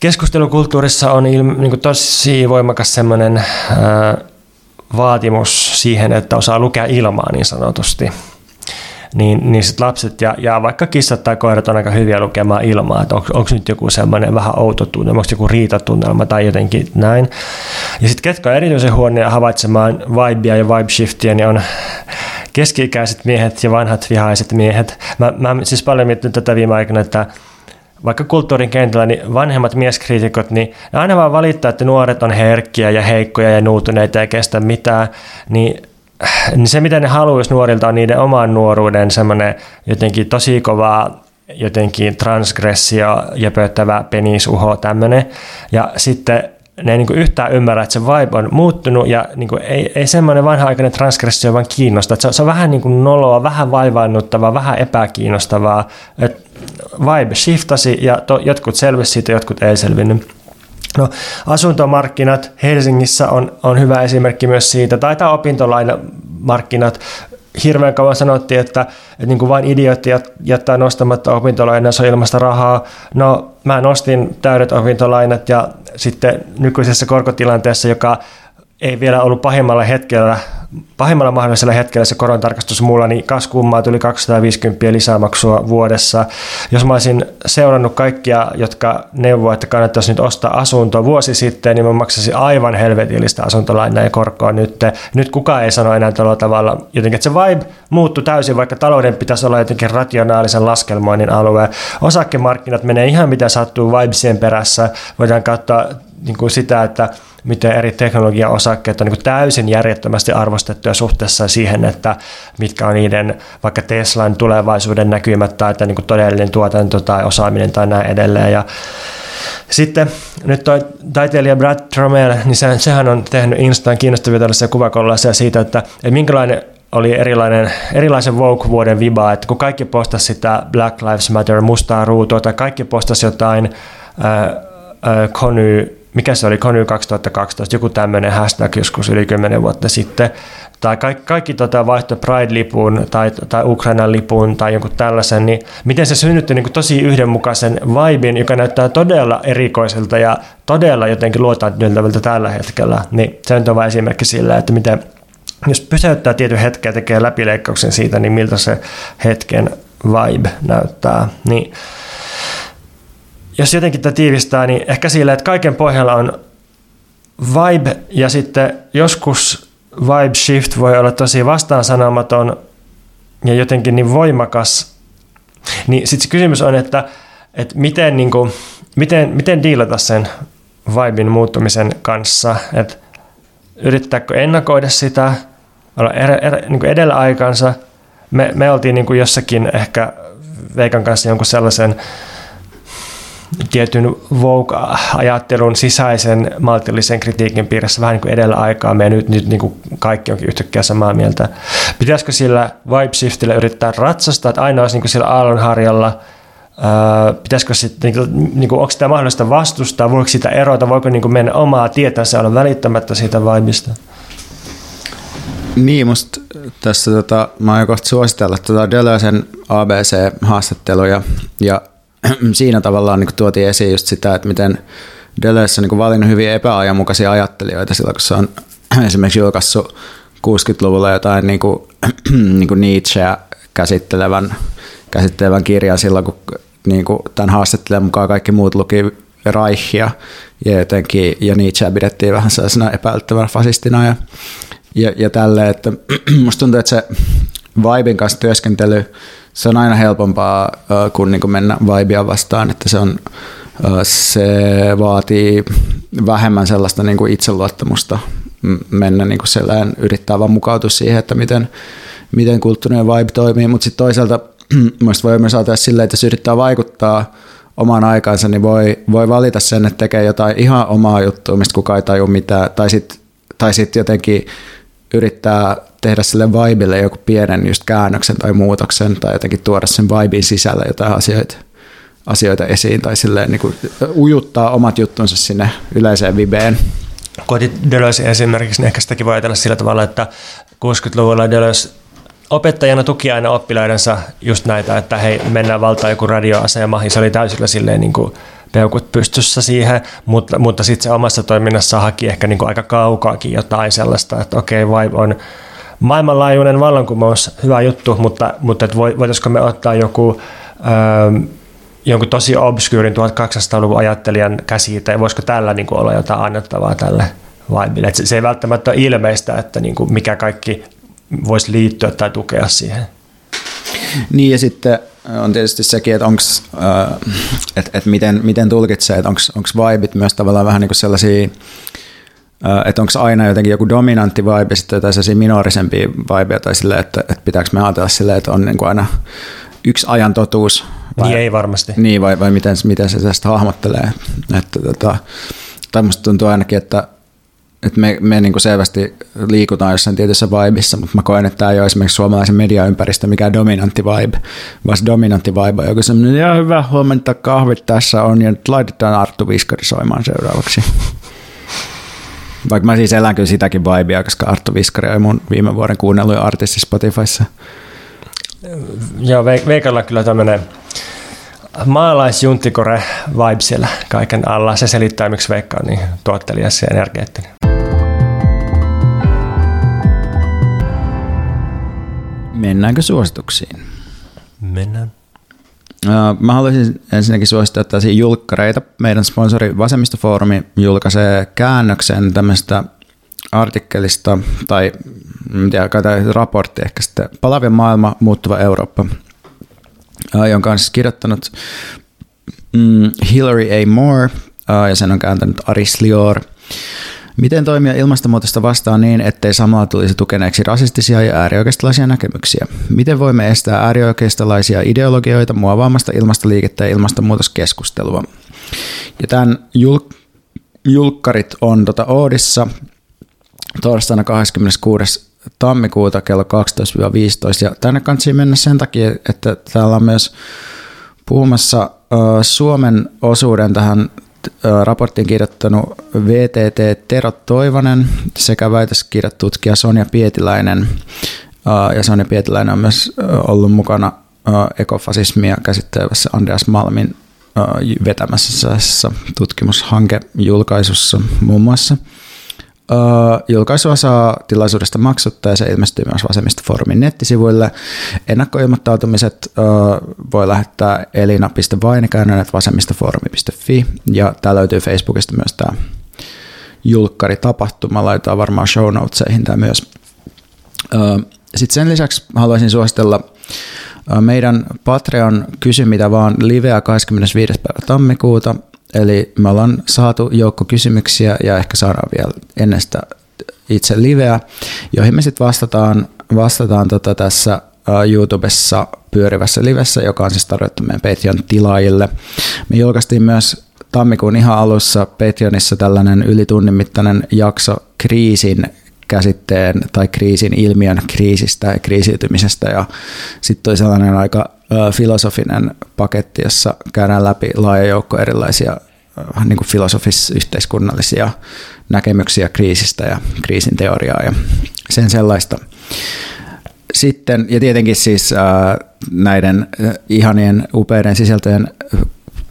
Speaker 1: keskustelukulttuurissa on ilme, niin kuin tosi voimakas semmoinen ää, vaatimus siihen, että osaa lukea ilmaa niin sanotusti niin, niin sit lapset ja, ja vaikka kissat tai koirat on aika hyviä lukemaan ilmaa, että onko nyt joku semmoinen vähän outo tunnelma, onko joku riitatunnelma tai jotenkin näin. Ja sitten ketkä on erityisen huonoja havaitsemaan vibea ja vibe shiftia, niin on keski-ikäiset miehet ja vanhat vihaiset miehet. Mä, mä siis paljon miettinyt tätä viime aikana, että vaikka kulttuurin kentällä, niin vanhemmat mieskriitikot, niin ne aina vaan valittaa, että nuoret on herkkiä ja heikkoja ja nuutuneita ja kestä mitään, niin niin se, mitä ne haluaisi nuorilta, on niiden oman nuoruuden semmoinen jotenkin tosi kova jotenkin transgressio, jäpöttävä penisuho, tämmöinen. Ja sitten ne ei niin yhtään ymmärrä, että se vibe on muuttunut ja niin kuin ei, ei semmoinen vanha-aikainen transgressio vaan kiinnosta. Se, on, se on vähän niin kuin noloa, vähän vaivaannuttavaa, vähän epäkiinnostavaa. Et vibe shiftasi ja to, jotkut selvisi siitä, jotkut ei selvinnyt. No, asuntomarkkinat Helsingissä on, on hyvä esimerkki myös siitä. Taitaa opintolainamarkkinat hirveän kauan sanottiin, että, että niin kuin vain idiootti jättää nostamatta on ilmasta rahaa. No, mä nostin täydet opintolainat ja sitten nykyisessä korkotilanteessa, joka ei vielä ollut pahimmalla hetkellä, pahimmalla mahdollisella hetkellä se korontarkastus mulla, niin kas kummaa tuli 250 lisämaksua vuodessa. Jos mä olisin seurannut kaikkia, jotka neuvoivat, että kannattaisi nyt ostaa asunto vuosi sitten, niin mä maksaisin aivan helvetillistä asuntolainaa ja korkoa nyt. Nyt kukaan ei sano enää tällä tavalla. Jotenkin, että se vibe muuttui täysin, vaikka talouden pitäisi olla jotenkin rationaalisen laskelmoinnin alue. Osakemarkkinat menee ihan mitä sattuu vibesien perässä. Voidaan katsoa niin kuin sitä, että miten eri teknologiaosakkeet on niin täysin järjettömästi arvostettuja suhteessa siihen, että mitkä on niiden vaikka Teslan tulevaisuuden näkymät tai että niin todellinen tuotanto tai osaaminen tai näin edelleen. Ja sitten nyt toi taiteilija Brad Trommel, niin se, sehän on tehnyt Instaan kiinnostavia tällaisia kuvakollaisia siitä, että, että minkälainen oli erilainen, erilaisen Vogue-vuoden viba, että kun kaikki postasi sitä Black Lives Matter mustaa ruutua tai kaikki postasi jotain äh, äh, Kony mikä se oli, Kony 2012, joku tämmöinen hashtag joskus yli 10 vuotta sitten, tai kaikki, kaikki tota vaihto Pride-lipun tai, tai Ukrainan lipun tai jonkun tällaisen, niin miten se synnytti niin tosi yhdenmukaisen vibin, joka näyttää todella erikoiselta ja todella jotenkin luotaantyöltävältä tällä hetkellä, niin se on vain esimerkki sillä, että miten jos pysäyttää tietyn hetken ja tekee läpileikkauksen siitä, niin miltä se hetken vibe näyttää. Niin jos jotenkin tätä tiivistää, niin ehkä sillä, että kaiken pohjalla on vibe ja sitten joskus vibe shift voi olla tosi vastaansanomaton ja jotenkin niin voimakas. Niin sitten se kysymys on, että, että miten, niin kuin, miten, miten diilata sen vibin muuttumisen kanssa, että yrittääkö ennakoida sitä, olla er, er, niin edellä aikansa. Me, me oltiin niin kuin jossakin ehkä Veikan kanssa jonkun sellaisen tietyn Vogue-ajattelun sisäisen maltillisen kritiikin piirissä vähän niin kuin edellä aikaa. Me nyt, nyt niin kuin kaikki onkin yhtäkkiä samaa mieltä. Pitäisikö sillä vibe shiftillä yrittää ratsastaa, että aina olisi niin kuin sillä aallonharjalla Öö, pitäisikö sitten, niin kuin, niin onko sitä mahdollista vastustaa, voiko sitä erota, voiko niin kuin mennä omaa tietänsä olla välittämättä siitä vibesta?
Speaker 2: Niin, musta tässä tota, mä aion kohta suositella tota Deleuzen ABC-haastatteluja ja siinä tavallaan niin tuotiin esiin just sitä, että miten Deleuze on niin valinnut hyvin epäajanmukaisia ajattelijoita silloin, kun se on esimerkiksi julkaissut 60-luvulla jotain niin kuin, niin kuin Nietzscheä käsittelevän, käsittelevän kirjan silloin, kun niin kuin tämän haastattelijan mukaan kaikki muut luki Reichia ja jotenkin, ja Nietzscheä pidettiin vähän sellaisena epäilyttävänä fasistina ja, ja, ja tälleen, että musta tuntuu, että se Vibin kanssa työskentely se on aina helpompaa kuin, niin kuin mennä vibea vastaan, että se on se vaatii vähemmän sellaista niin kuin itseluottamusta mennä niin kuin yrittää vaan mukautua siihen, että miten, miten kulttuurinen vibe toimii, mutta sitten toisaalta mielestäni voi myös ajatella silleen, että jos yrittää vaikuttaa omaan aikaansa, niin voi, voi valita sen, että tekee jotain ihan omaa juttua, mistä kukaan ei tajua mitään, tai sitten tai sit jotenkin yrittää tehdä sille vibelle joku pienen just käännöksen tai muutoksen tai jotenkin tuoda sen vibin sisällä jotain asioita, asioita esiin tai silleen niin kuin ujuttaa omat juttunsa sinne yleiseen vibeen.
Speaker 1: Koitit Deleuze esimerkiksi, niin ehkä sitäkin voi ajatella sillä tavalla, että 60-luvulla Deleuze opettajana tuki aina oppilaidensa just näitä, että hei, mennään valtaan joku radioasema, ja se oli täysillä silleen niin kuin peukut pystyssä siihen, mutta, mutta sitten se omassa toiminnassa haki ehkä niin kuin aika kaukaakin jotain sellaista, että okei, vibe on maailmanlaajuinen vallankumous, hyvä juttu, mutta, mutta että voitaisiko me ottaa joku ähm, jonkun tosi obskyyrin 1200-luvun ajattelijan käsite, voisiko tällä niin kuin, olla jotain annettavaa tälle vibelle. Se, se ei välttämättä ole ilmeistä, että niin kuin, mikä kaikki voisi liittyä tai tukea siihen.
Speaker 2: Niin ja sitten on tietysti sekin, että onko, äh, että, että miten, miten tulkitsee, että onko vibit myös tavallaan vähän niin kuin sellaisia, äh, että onko aina jotenkin joku dominantti vibe sitten jotain sellaisia minorisempia vibeja tai silleen, että, että pitääkö me ajatella silleen, että on niin kuin aina yksi ajan totuus
Speaker 1: Vai, niin ei varmasti.
Speaker 2: Niin, vai, vai miten, miten se tästä hahmottelee. Että, tota, tai musta tuntuu ainakin, että, että me, me niin kuin selvästi liikutaan jossain tietyssä vibissa, mutta mä koen, että tämä ei ole esimerkiksi suomalaisen mediaympäristö mikä dominantti vibe, vaan dominantti vibe on joku semmoinen, ja hyvä huomenta, kahvit tässä on, ja nyt laitetaan Arttu Viskari soimaan seuraavaksi. Vaikka mä siis elän kyllä sitäkin vibea, koska Arttu Viskari on mun viime vuoden kuunnellut artisti Spotifyssa.
Speaker 1: Joo, Veikalla kyllä tämmöinen maalaisjuntikore vibe siellä kaiken alla. Se selittää, miksi Veikka on niin tuottelias ja energeettinen.
Speaker 2: Mennäänkö suosituksiin?
Speaker 1: Mennään.
Speaker 2: Mä haluaisin ensinnäkin suosittaa tällaisia julkkareita. Meidän sponsori Vasemmistofoorumi julkaisee käännöksen tämmöistä artikkelista, tai en tiedä, raportti ehkä sitten, Palavia maailma, muuttuva Eurooppa, jonka on siis kirjoittanut mm, Hillary A. Moore, ja sen on kääntänyt Aris Lior. Miten toimia ilmastonmuutosta vastaan niin, ettei samalla tulisi tukeneeksi rasistisia ja äärioikeistolaisia näkemyksiä? Miten voimme estää äärioikeistolaisia ideologioita muovaamasta ilmastoliikettä ja ilmastonmuutoskeskustelua? Ja tämän jul- julkkarit on tota Oodissa torstaina 26 tammikuuta kello 12-15. Ja tänne kannattaa mennä sen takia, että täällä on myös puhumassa Suomen osuuden tähän raportin kirjoittanut VTT Tero Toivonen sekä väitöskirjatutkija Sonja Pietiläinen. Ja Sonja Pietiläinen on myös ollut mukana ekofasismia käsittelevässä Andreas Malmin vetämässä tutkimushankejulkaisussa muun muassa – Julkaisua saa tilaisuudesta maksutta ja se ilmestyy myös Vasemmistofoorumin nettisivuille. Ennakkoilmoittautumiset voi lähettää elina.vainekäännönet vasemmistofoorumi.fi ja tää löytyy Facebookista myös tämä julkkari tapahtuma. Laitetaan varmaan show notesihin tämä myös. Sitten sen lisäksi haluaisin suositella meidän Patreon Kysy mitä vaan liveä 25. päivä tammikuuta – Eli me ollaan saatu joukko kysymyksiä ja ehkä saadaan vielä ennen sitä itse liveä, joihin me sitten vastataan, vastataan tota tässä YouTubessa pyörivässä livessä, joka on siis tarjottu meidän Patreon-tilaajille. Me julkaistiin myös tammikuun ihan alussa Patreonissa tällainen yli tunnin mittainen jakso kriisin käsitteen tai kriisin ilmiön kriisistä ja kriisiytymisestä ja sitten toi sellainen aika filosofinen paketti, jossa käydään läpi laaja joukko erilaisia niin kuin filosofis-yhteiskunnallisia näkemyksiä kriisistä ja kriisin teoriaa ja sen sellaista. Sitten, ja tietenkin siis näiden ihanien upeiden sisältöjen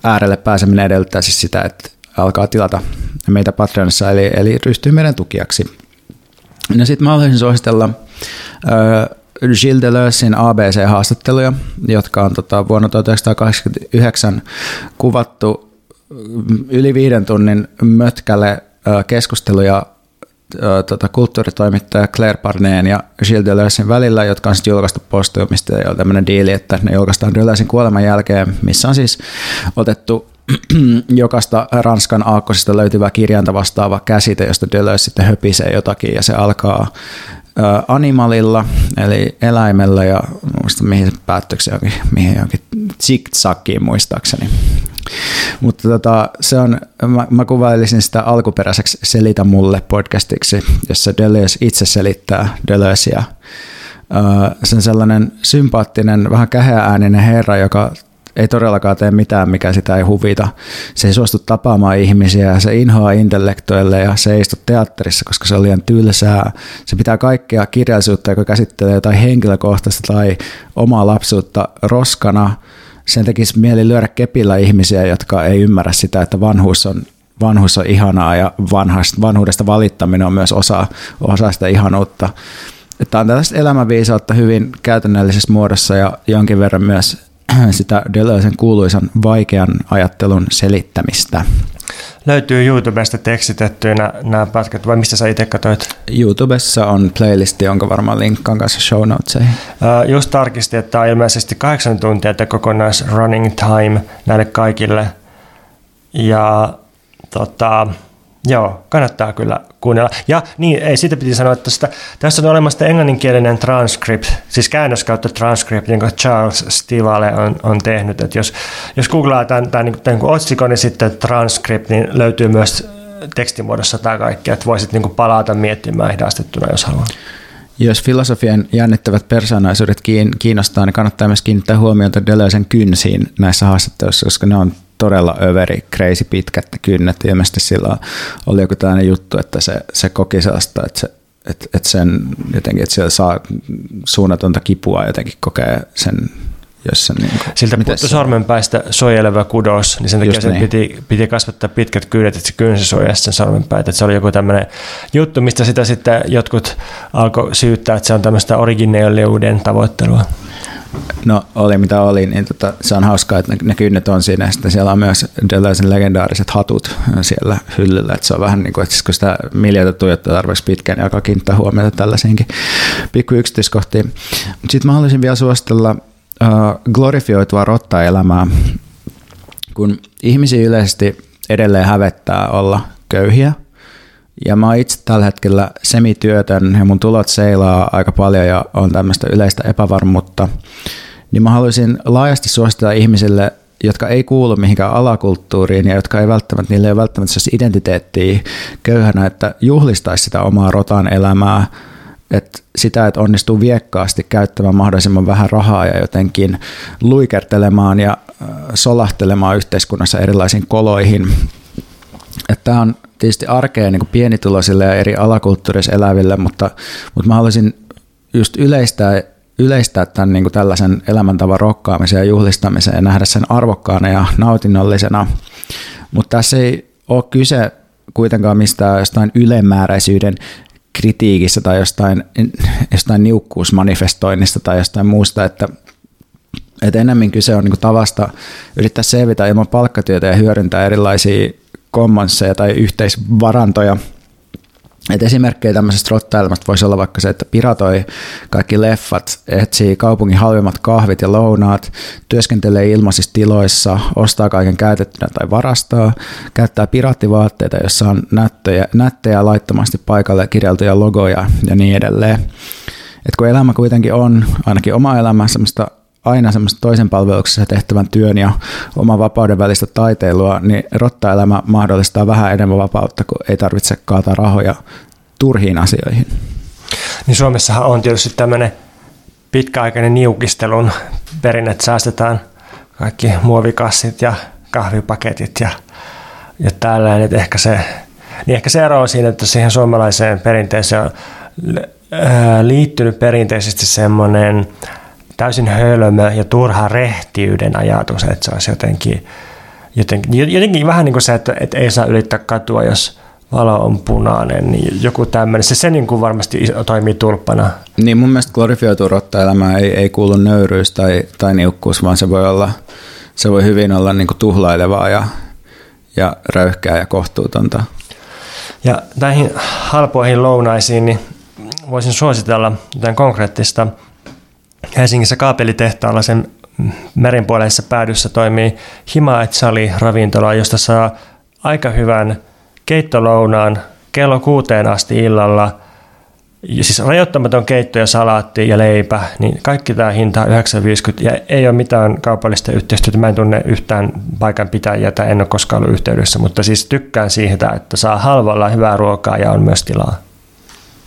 Speaker 2: äärelle pääseminen edellyttää siis sitä, että alkaa tilata meitä Patreonissa, eli, eli ryhtyy meidän tukijaksi. No sitten mä haluaisin suositella Gilles Deleuzein ABC-haastatteluja, jotka on tota, vuonna 1989 kuvattu yli viiden tunnin mötkälle keskusteluja tota, kulttuuritoimittaja Claire Parneen ja Gilles Deleuzein välillä, jotka on sitten julkaistu postiumista ja on tämmöinen diili, että ne julkaistaan Deleuzein kuoleman jälkeen, missä on siis otettu jokaista Ranskan aakkosista löytyvä kirjainta vastaava käsite, josta Deleuze sitten höpisee jotakin ja se alkaa animalilla, eli eläimellä ja muista mihin se päättyykö johonkin, mihin johonkin zigzagiin muistaakseni. Mutta tota, se on, mä, mä kuvailisin sitä alkuperäiseksi Selitä mulle podcastiksi, jossa Deleuze itse selittää Deleuzea. Se on sellainen sympaattinen, vähän käheääninen herra, joka ei todellakaan tee mitään, mikä sitä ei huvita. Se ei suostu tapaamaan ihmisiä, se inhoaa intellektoille ja se ei istu teatterissa, koska se on liian tylsää. Se pitää kaikkea kirjallisuutta, joka käsittelee jotain henkilökohtaista tai omaa lapsuutta roskana. Sen tekisi mieli lyödä kepillä ihmisiä, jotka ei ymmärrä sitä, että vanhuus on vanhuus on ihanaa ja vanhuudesta valittaminen on myös osa, osa sitä ihanuutta. Tämä on tällaista elämänviisautta hyvin käytännöllisessä muodossa ja jonkin verran myös sitä Deleuzen kuuluisan vaikean ajattelun selittämistä.
Speaker 1: Löytyy YouTubesta tekstitettyinä nämä pätkät, vai mistä sä itse katsoit?
Speaker 2: YouTubessa on playlisti, jonka varmaan linkkaan kanssa show notesihin.
Speaker 1: Uh, just tarkistin, että tämä on ilmeisesti kahdeksan tuntia että kokonais running time näille kaikille. Ja tota, Joo, kannattaa kyllä kuunnella. Ja niin, ei, siitä piti sanoa, että tästä, tässä on olemassa englanninkielinen transcript, siis käännös kautta transcript, jonka Charles Stivale on, on tehnyt. Että jos, jos googlaa tämän, tämän, tämän, tämän otsikon niin sitten transcript, niin löytyy myös tekstimuodossa tämä kaikki, että voisit niin palata miettimään hidastettuna, jos haluaa.
Speaker 2: Jos filosofian jännittävät persoonallisuudet kiinnostaa, niin kannattaa myös kiinnittää huomiota Deleuzen kynsiin näissä haastatteluissa, koska ne on todella överi, crazy pitkät kynnet. Ilmeisesti sillä oli joku tällainen juttu, että se, se koki sellaista, että se että et sen jotenkin, että siellä saa suunnatonta kipua jotenkin kokee sen jos se, niin kuin,
Speaker 1: Siltä puuttu sormenpäistä suojeleva kudos, niin sen takia sen niin. piti, piti kasvattaa pitkät kyydet, että se kynsi suojasi sen sormenpäitä. Että se oli joku tämmöinen juttu, mistä sitä sitten jotkut alkoi syyttää, että se on tämmöistä origineelliuden tavoittelua.
Speaker 2: No oli mitä oli, niin tota, se on hauskaa, että ne, ne kynnet on siinä. Sitten siellä on myös Deleuzen legendaariset hatut siellä hyllyllä. Että se on vähän niin kuin, että kun sitä miljoita tuijottaa tarpeeksi pitkään, niin alkaa kiinnittää huomiota tällaisiinkin pikku yksityiskohtiin. Sitten mä haluaisin vielä suositella uh, glorifioitua rottaelämää, kun ihmisiä yleisesti edelleen hävettää olla köyhiä. Ja mä oon itse tällä hetkellä semityötön ja mun tulot seilaa aika paljon ja on tämmöistä yleistä epävarmuutta. Niin mä haluaisin laajasti suositella ihmisille, jotka ei kuulu mihinkään alakulttuuriin ja jotka ei välttämättä, niille ei välttämättä identiteettiä köyhänä, että juhlistaisi sitä omaa rotan elämää – että sitä, että onnistuu viekkaasti käyttämään mahdollisimman vähän rahaa ja jotenkin luikertelemaan ja solahtelemaan yhteiskunnassa erilaisiin koloihin. Että tämä on tietysti arkea niin pienituloisille ja eri alakulttuurissa eläville, mutta, mutta mä haluaisin just yleistää, yleistää tämän niin kuin tällaisen elämäntavan rokkaamisen ja juhlistamisen ja nähdä sen arvokkaana ja nautinnollisena. Mutta tässä ei ole kyse kuitenkaan mistään jostain ylemmääräisyyden kritiikissä tai jostain, jostain niukkuusmanifestoinnista tai jostain muusta, että, että enemmän kyse on niin tavasta yrittää selvitä ilman palkkatyötä ja hyödyntää erilaisia commonsseja tai yhteisvarantoja – et esimerkkejä tämmöisestä rottailmasta voisi olla vaikka se, että piratoi kaikki leffat, etsii kaupungin halvimmat kahvit ja lounaat, työskentelee ilmaisissa tiloissa, ostaa kaiken käytettynä tai varastaa, käyttää piraattivaatteita, joissa on nättejä, nättejä laittomasti paikalle kirjaltuja logoja ja niin edelleen. Et kun elämä kuitenkin on, ainakin oma elämä, semmoista aina semmoista toisen palveluksessa tehtävän työn ja oman vapauden välistä taiteilua, niin rottaelämä mahdollistaa vähän enemmän vapautta, kun ei tarvitse kaataa rahoja turhiin asioihin.
Speaker 1: Niin Suomessahan on tietysti tämmöinen pitkäaikainen niukistelun perinne, että säästetään kaikki muovikassit ja kahvipaketit ja, ja tällainen, että ehkä se, niin ehkä se ero on siinä, että siihen suomalaiseen perinteeseen on liittynyt perinteisesti semmoinen täysin hölmö ja turha rehtiyden ajatus, että se olisi jotenkin, jotenkin, jotenkin vähän niin kuin se, että, että ei saa ylittää katua, jos valo on punainen, niin joku tämmöinen, se, se niin kuin varmasti toimii tulppana.
Speaker 2: Niin mun mielestä glorifioitu rottaelämä ei, ei kuulu nöyryys tai, tai niukkuus, vaan se voi, olla, se voi hyvin olla niin kuin tuhlailevaa ja, ja röyhkää ja kohtuutonta.
Speaker 1: Ja näihin halpoihin lounaisiin, niin voisin suositella jotain konkreettista – Helsingissä kaapelitehtaalla sen merinpuoleisessa päädyssä toimii Himaetsali ravintola, josta saa aika hyvän keittolounaan kello kuuteen asti illalla. Siis rajoittamaton keitto ja salaatti ja leipä, niin kaikki tämä hinta on 9,50 ja ei ole mitään kaupallista yhteistyötä. Mä en tunne yhtään paikan pitäjiä tai en ole koskaan ollut yhteydessä, mutta siis tykkään siitä, että saa halvalla hyvää ruokaa ja on myös tilaa.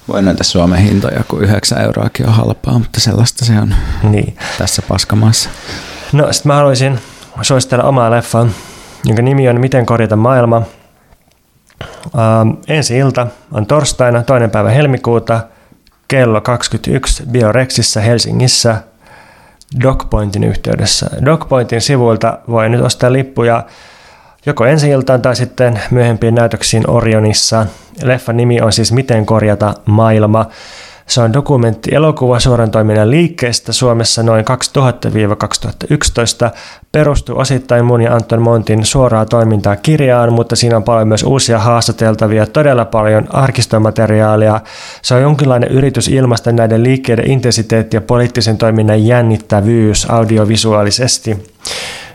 Speaker 2: Voi näitä Suomen hintoja, kun 9 euroakin on halpaa, mutta sellaista se on niin. tässä paskamaassa.
Speaker 1: No sitten mä haluaisin suositella omaa leffaa, jonka nimi on Miten korjata maailma. Ähm, ensi ilta on torstaina, toinen päivä helmikuuta, kello 21 Biorexissa Helsingissä DocPointin yhteydessä. DocPointin sivuilta voi nyt ostaa lippuja joko ensi iltaan tai sitten myöhempiin näytöksiin Orionissa. Leffan nimi on siis Miten korjata maailma. Se on dokumentti elokuva suoran toiminnan liikkeestä Suomessa noin 2000-2011. Perustuu osittain mun ja Anton Montin suoraa toimintaa kirjaan, mutta siinä on paljon myös uusia haastateltavia, todella paljon arkistomateriaalia. Se on jonkinlainen yritys ilmaista näiden liikkeiden intensiteetti ja poliittisen toiminnan jännittävyys audiovisuaalisesti.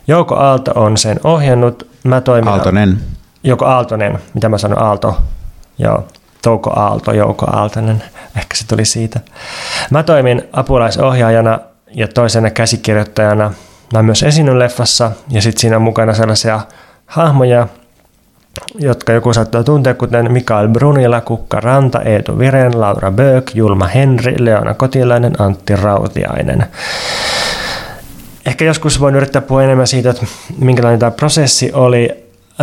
Speaker 1: Jouko Aalto on sen ohjannut. Mä toimin...
Speaker 2: Aaltonen.
Speaker 1: Joko Aaltonen, mitä mä sanon, Aalto, joo, Touko Aalto, Jouko Aaltonen, ehkä se tuli siitä. Mä toimin apulaisohjaajana ja toisena käsikirjoittajana. Mä myös esiinnyn leffassa ja sitten siinä on mukana sellaisia hahmoja, jotka joku saattaa tuntea, kuten Mikael Brunila, Kukka Ranta, Eetu Viren, Laura Böök, Julma Henri, Leona Kotilainen, Antti Rautiainen. Ehkä joskus voin yrittää puhua enemmän siitä, että minkälainen tämä prosessi oli.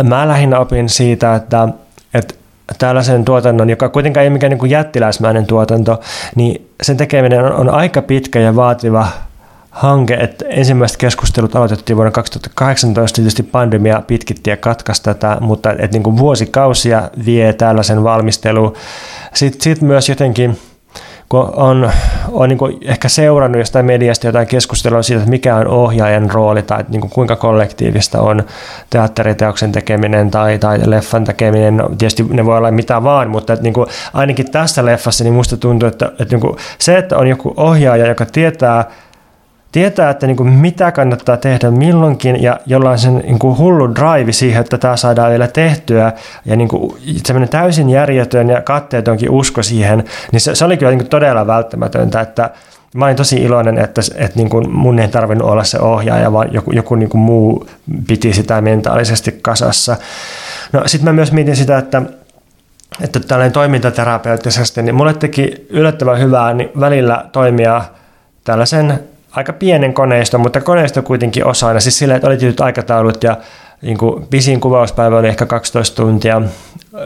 Speaker 1: Mä lähinnä opin siitä, että, että tällaisen tuotannon, joka kuitenkaan ei ole mikään niin jättiläismäinen tuotanto, niin sen tekeminen on, on aika pitkä ja vaativa hanke, että ensimmäiset keskustelut aloitettiin vuonna 2018, tietysti pandemia pitkitti ja katkaisi tätä, mutta että niin kuin vuosikausia vie tällaisen valmistelu. Sitten sit myös jotenkin kun on, on niin kuin ehkä seurannut jostain mediasta jotain keskustelua siitä, että mikä on ohjaajan rooli tai niin kuin kuinka kollektiivista on teatteriteoksen tekeminen tai, tai leffan tekeminen. No, tietysti ne voi olla mitä vaan, mutta että niin kuin ainakin tässä leffassa niin musta tuntuu, että, että niin kuin se, että on joku ohjaaja, joka tietää tietää, että niin kuin mitä kannattaa tehdä milloinkin ja jolla on sen niin kuin hullu drive siihen, että tämä saadaan vielä tehtyä ja niin kuin semmoinen täysin järjetön ja katteetonkin usko siihen, niin se, se oli kyllä niin kuin todella välttämätöntä, että mä olin tosi iloinen, että, että niin kuin mun ei tarvinnut olla se ohjaaja, vaan joku, joku niin kuin muu piti sitä mentaalisesti kasassa. No sitten mä myös mietin sitä, että että tällainen toimintaterapeuttisesti, niin mulle teki yllättävän hyvää niin välillä toimia tällaisen aika pienen koneiston, mutta koneisto kuitenkin osana. Siis sillä, että oli tietyt aikataulut ja niin kuin pisin kuvauspäivä oli ehkä 12 tuntia.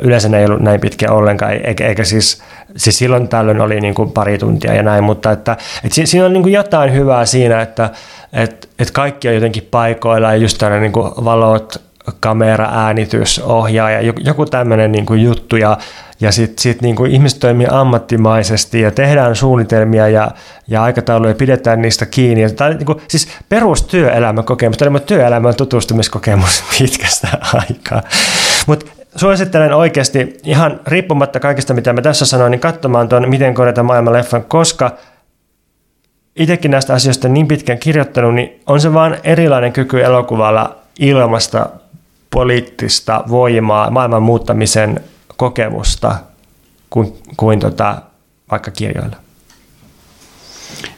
Speaker 1: Yleensä ne ei ollut näin pitkä ollenkaan, eikä, eikä siis, siis silloin tällöin oli niin kuin pari tuntia ja näin, mutta että, että siinä on niin kuin jotain hyvää siinä, että että, että kaikki on jotenkin paikoilla ja just tällainen niin valot, kamera, äänitys, ohjaaja, joku tämmöinen niin kuin juttu ja ja sitten sit niin ihmiset toimii ammattimaisesti ja tehdään suunnitelmia ja, ja aikatauluja pidetään niistä kiinni. Tämä niin kuin, siis perustyöelämäkokemus, tämä on työelämän tutustumiskokemus pitkästä aikaa. Mutta suosittelen oikeasti ihan riippumatta kaikista, mitä mä tässä sanoin, niin katsomaan tuon Miten korjata maailman leffan, koska itsekin näistä asioista niin pitkään kirjoittanut, niin on se vaan erilainen kyky elokuvalla ilmasta poliittista voimaa maailman muuttamisen kokemusta kuin, kuin tota, vaikka kirjoilla.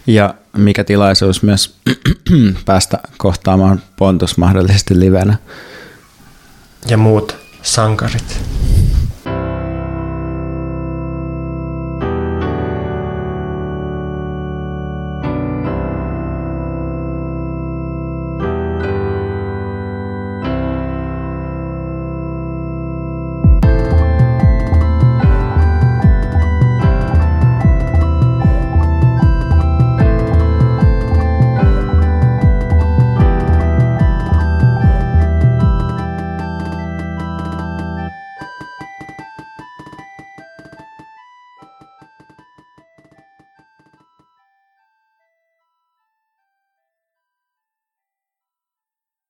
Speaker 2: Ja mikä tilaisuus myös päästä kohtaamaan Pontus mahdollisesti livenä.
Speaker 1: Ja muut sankarit.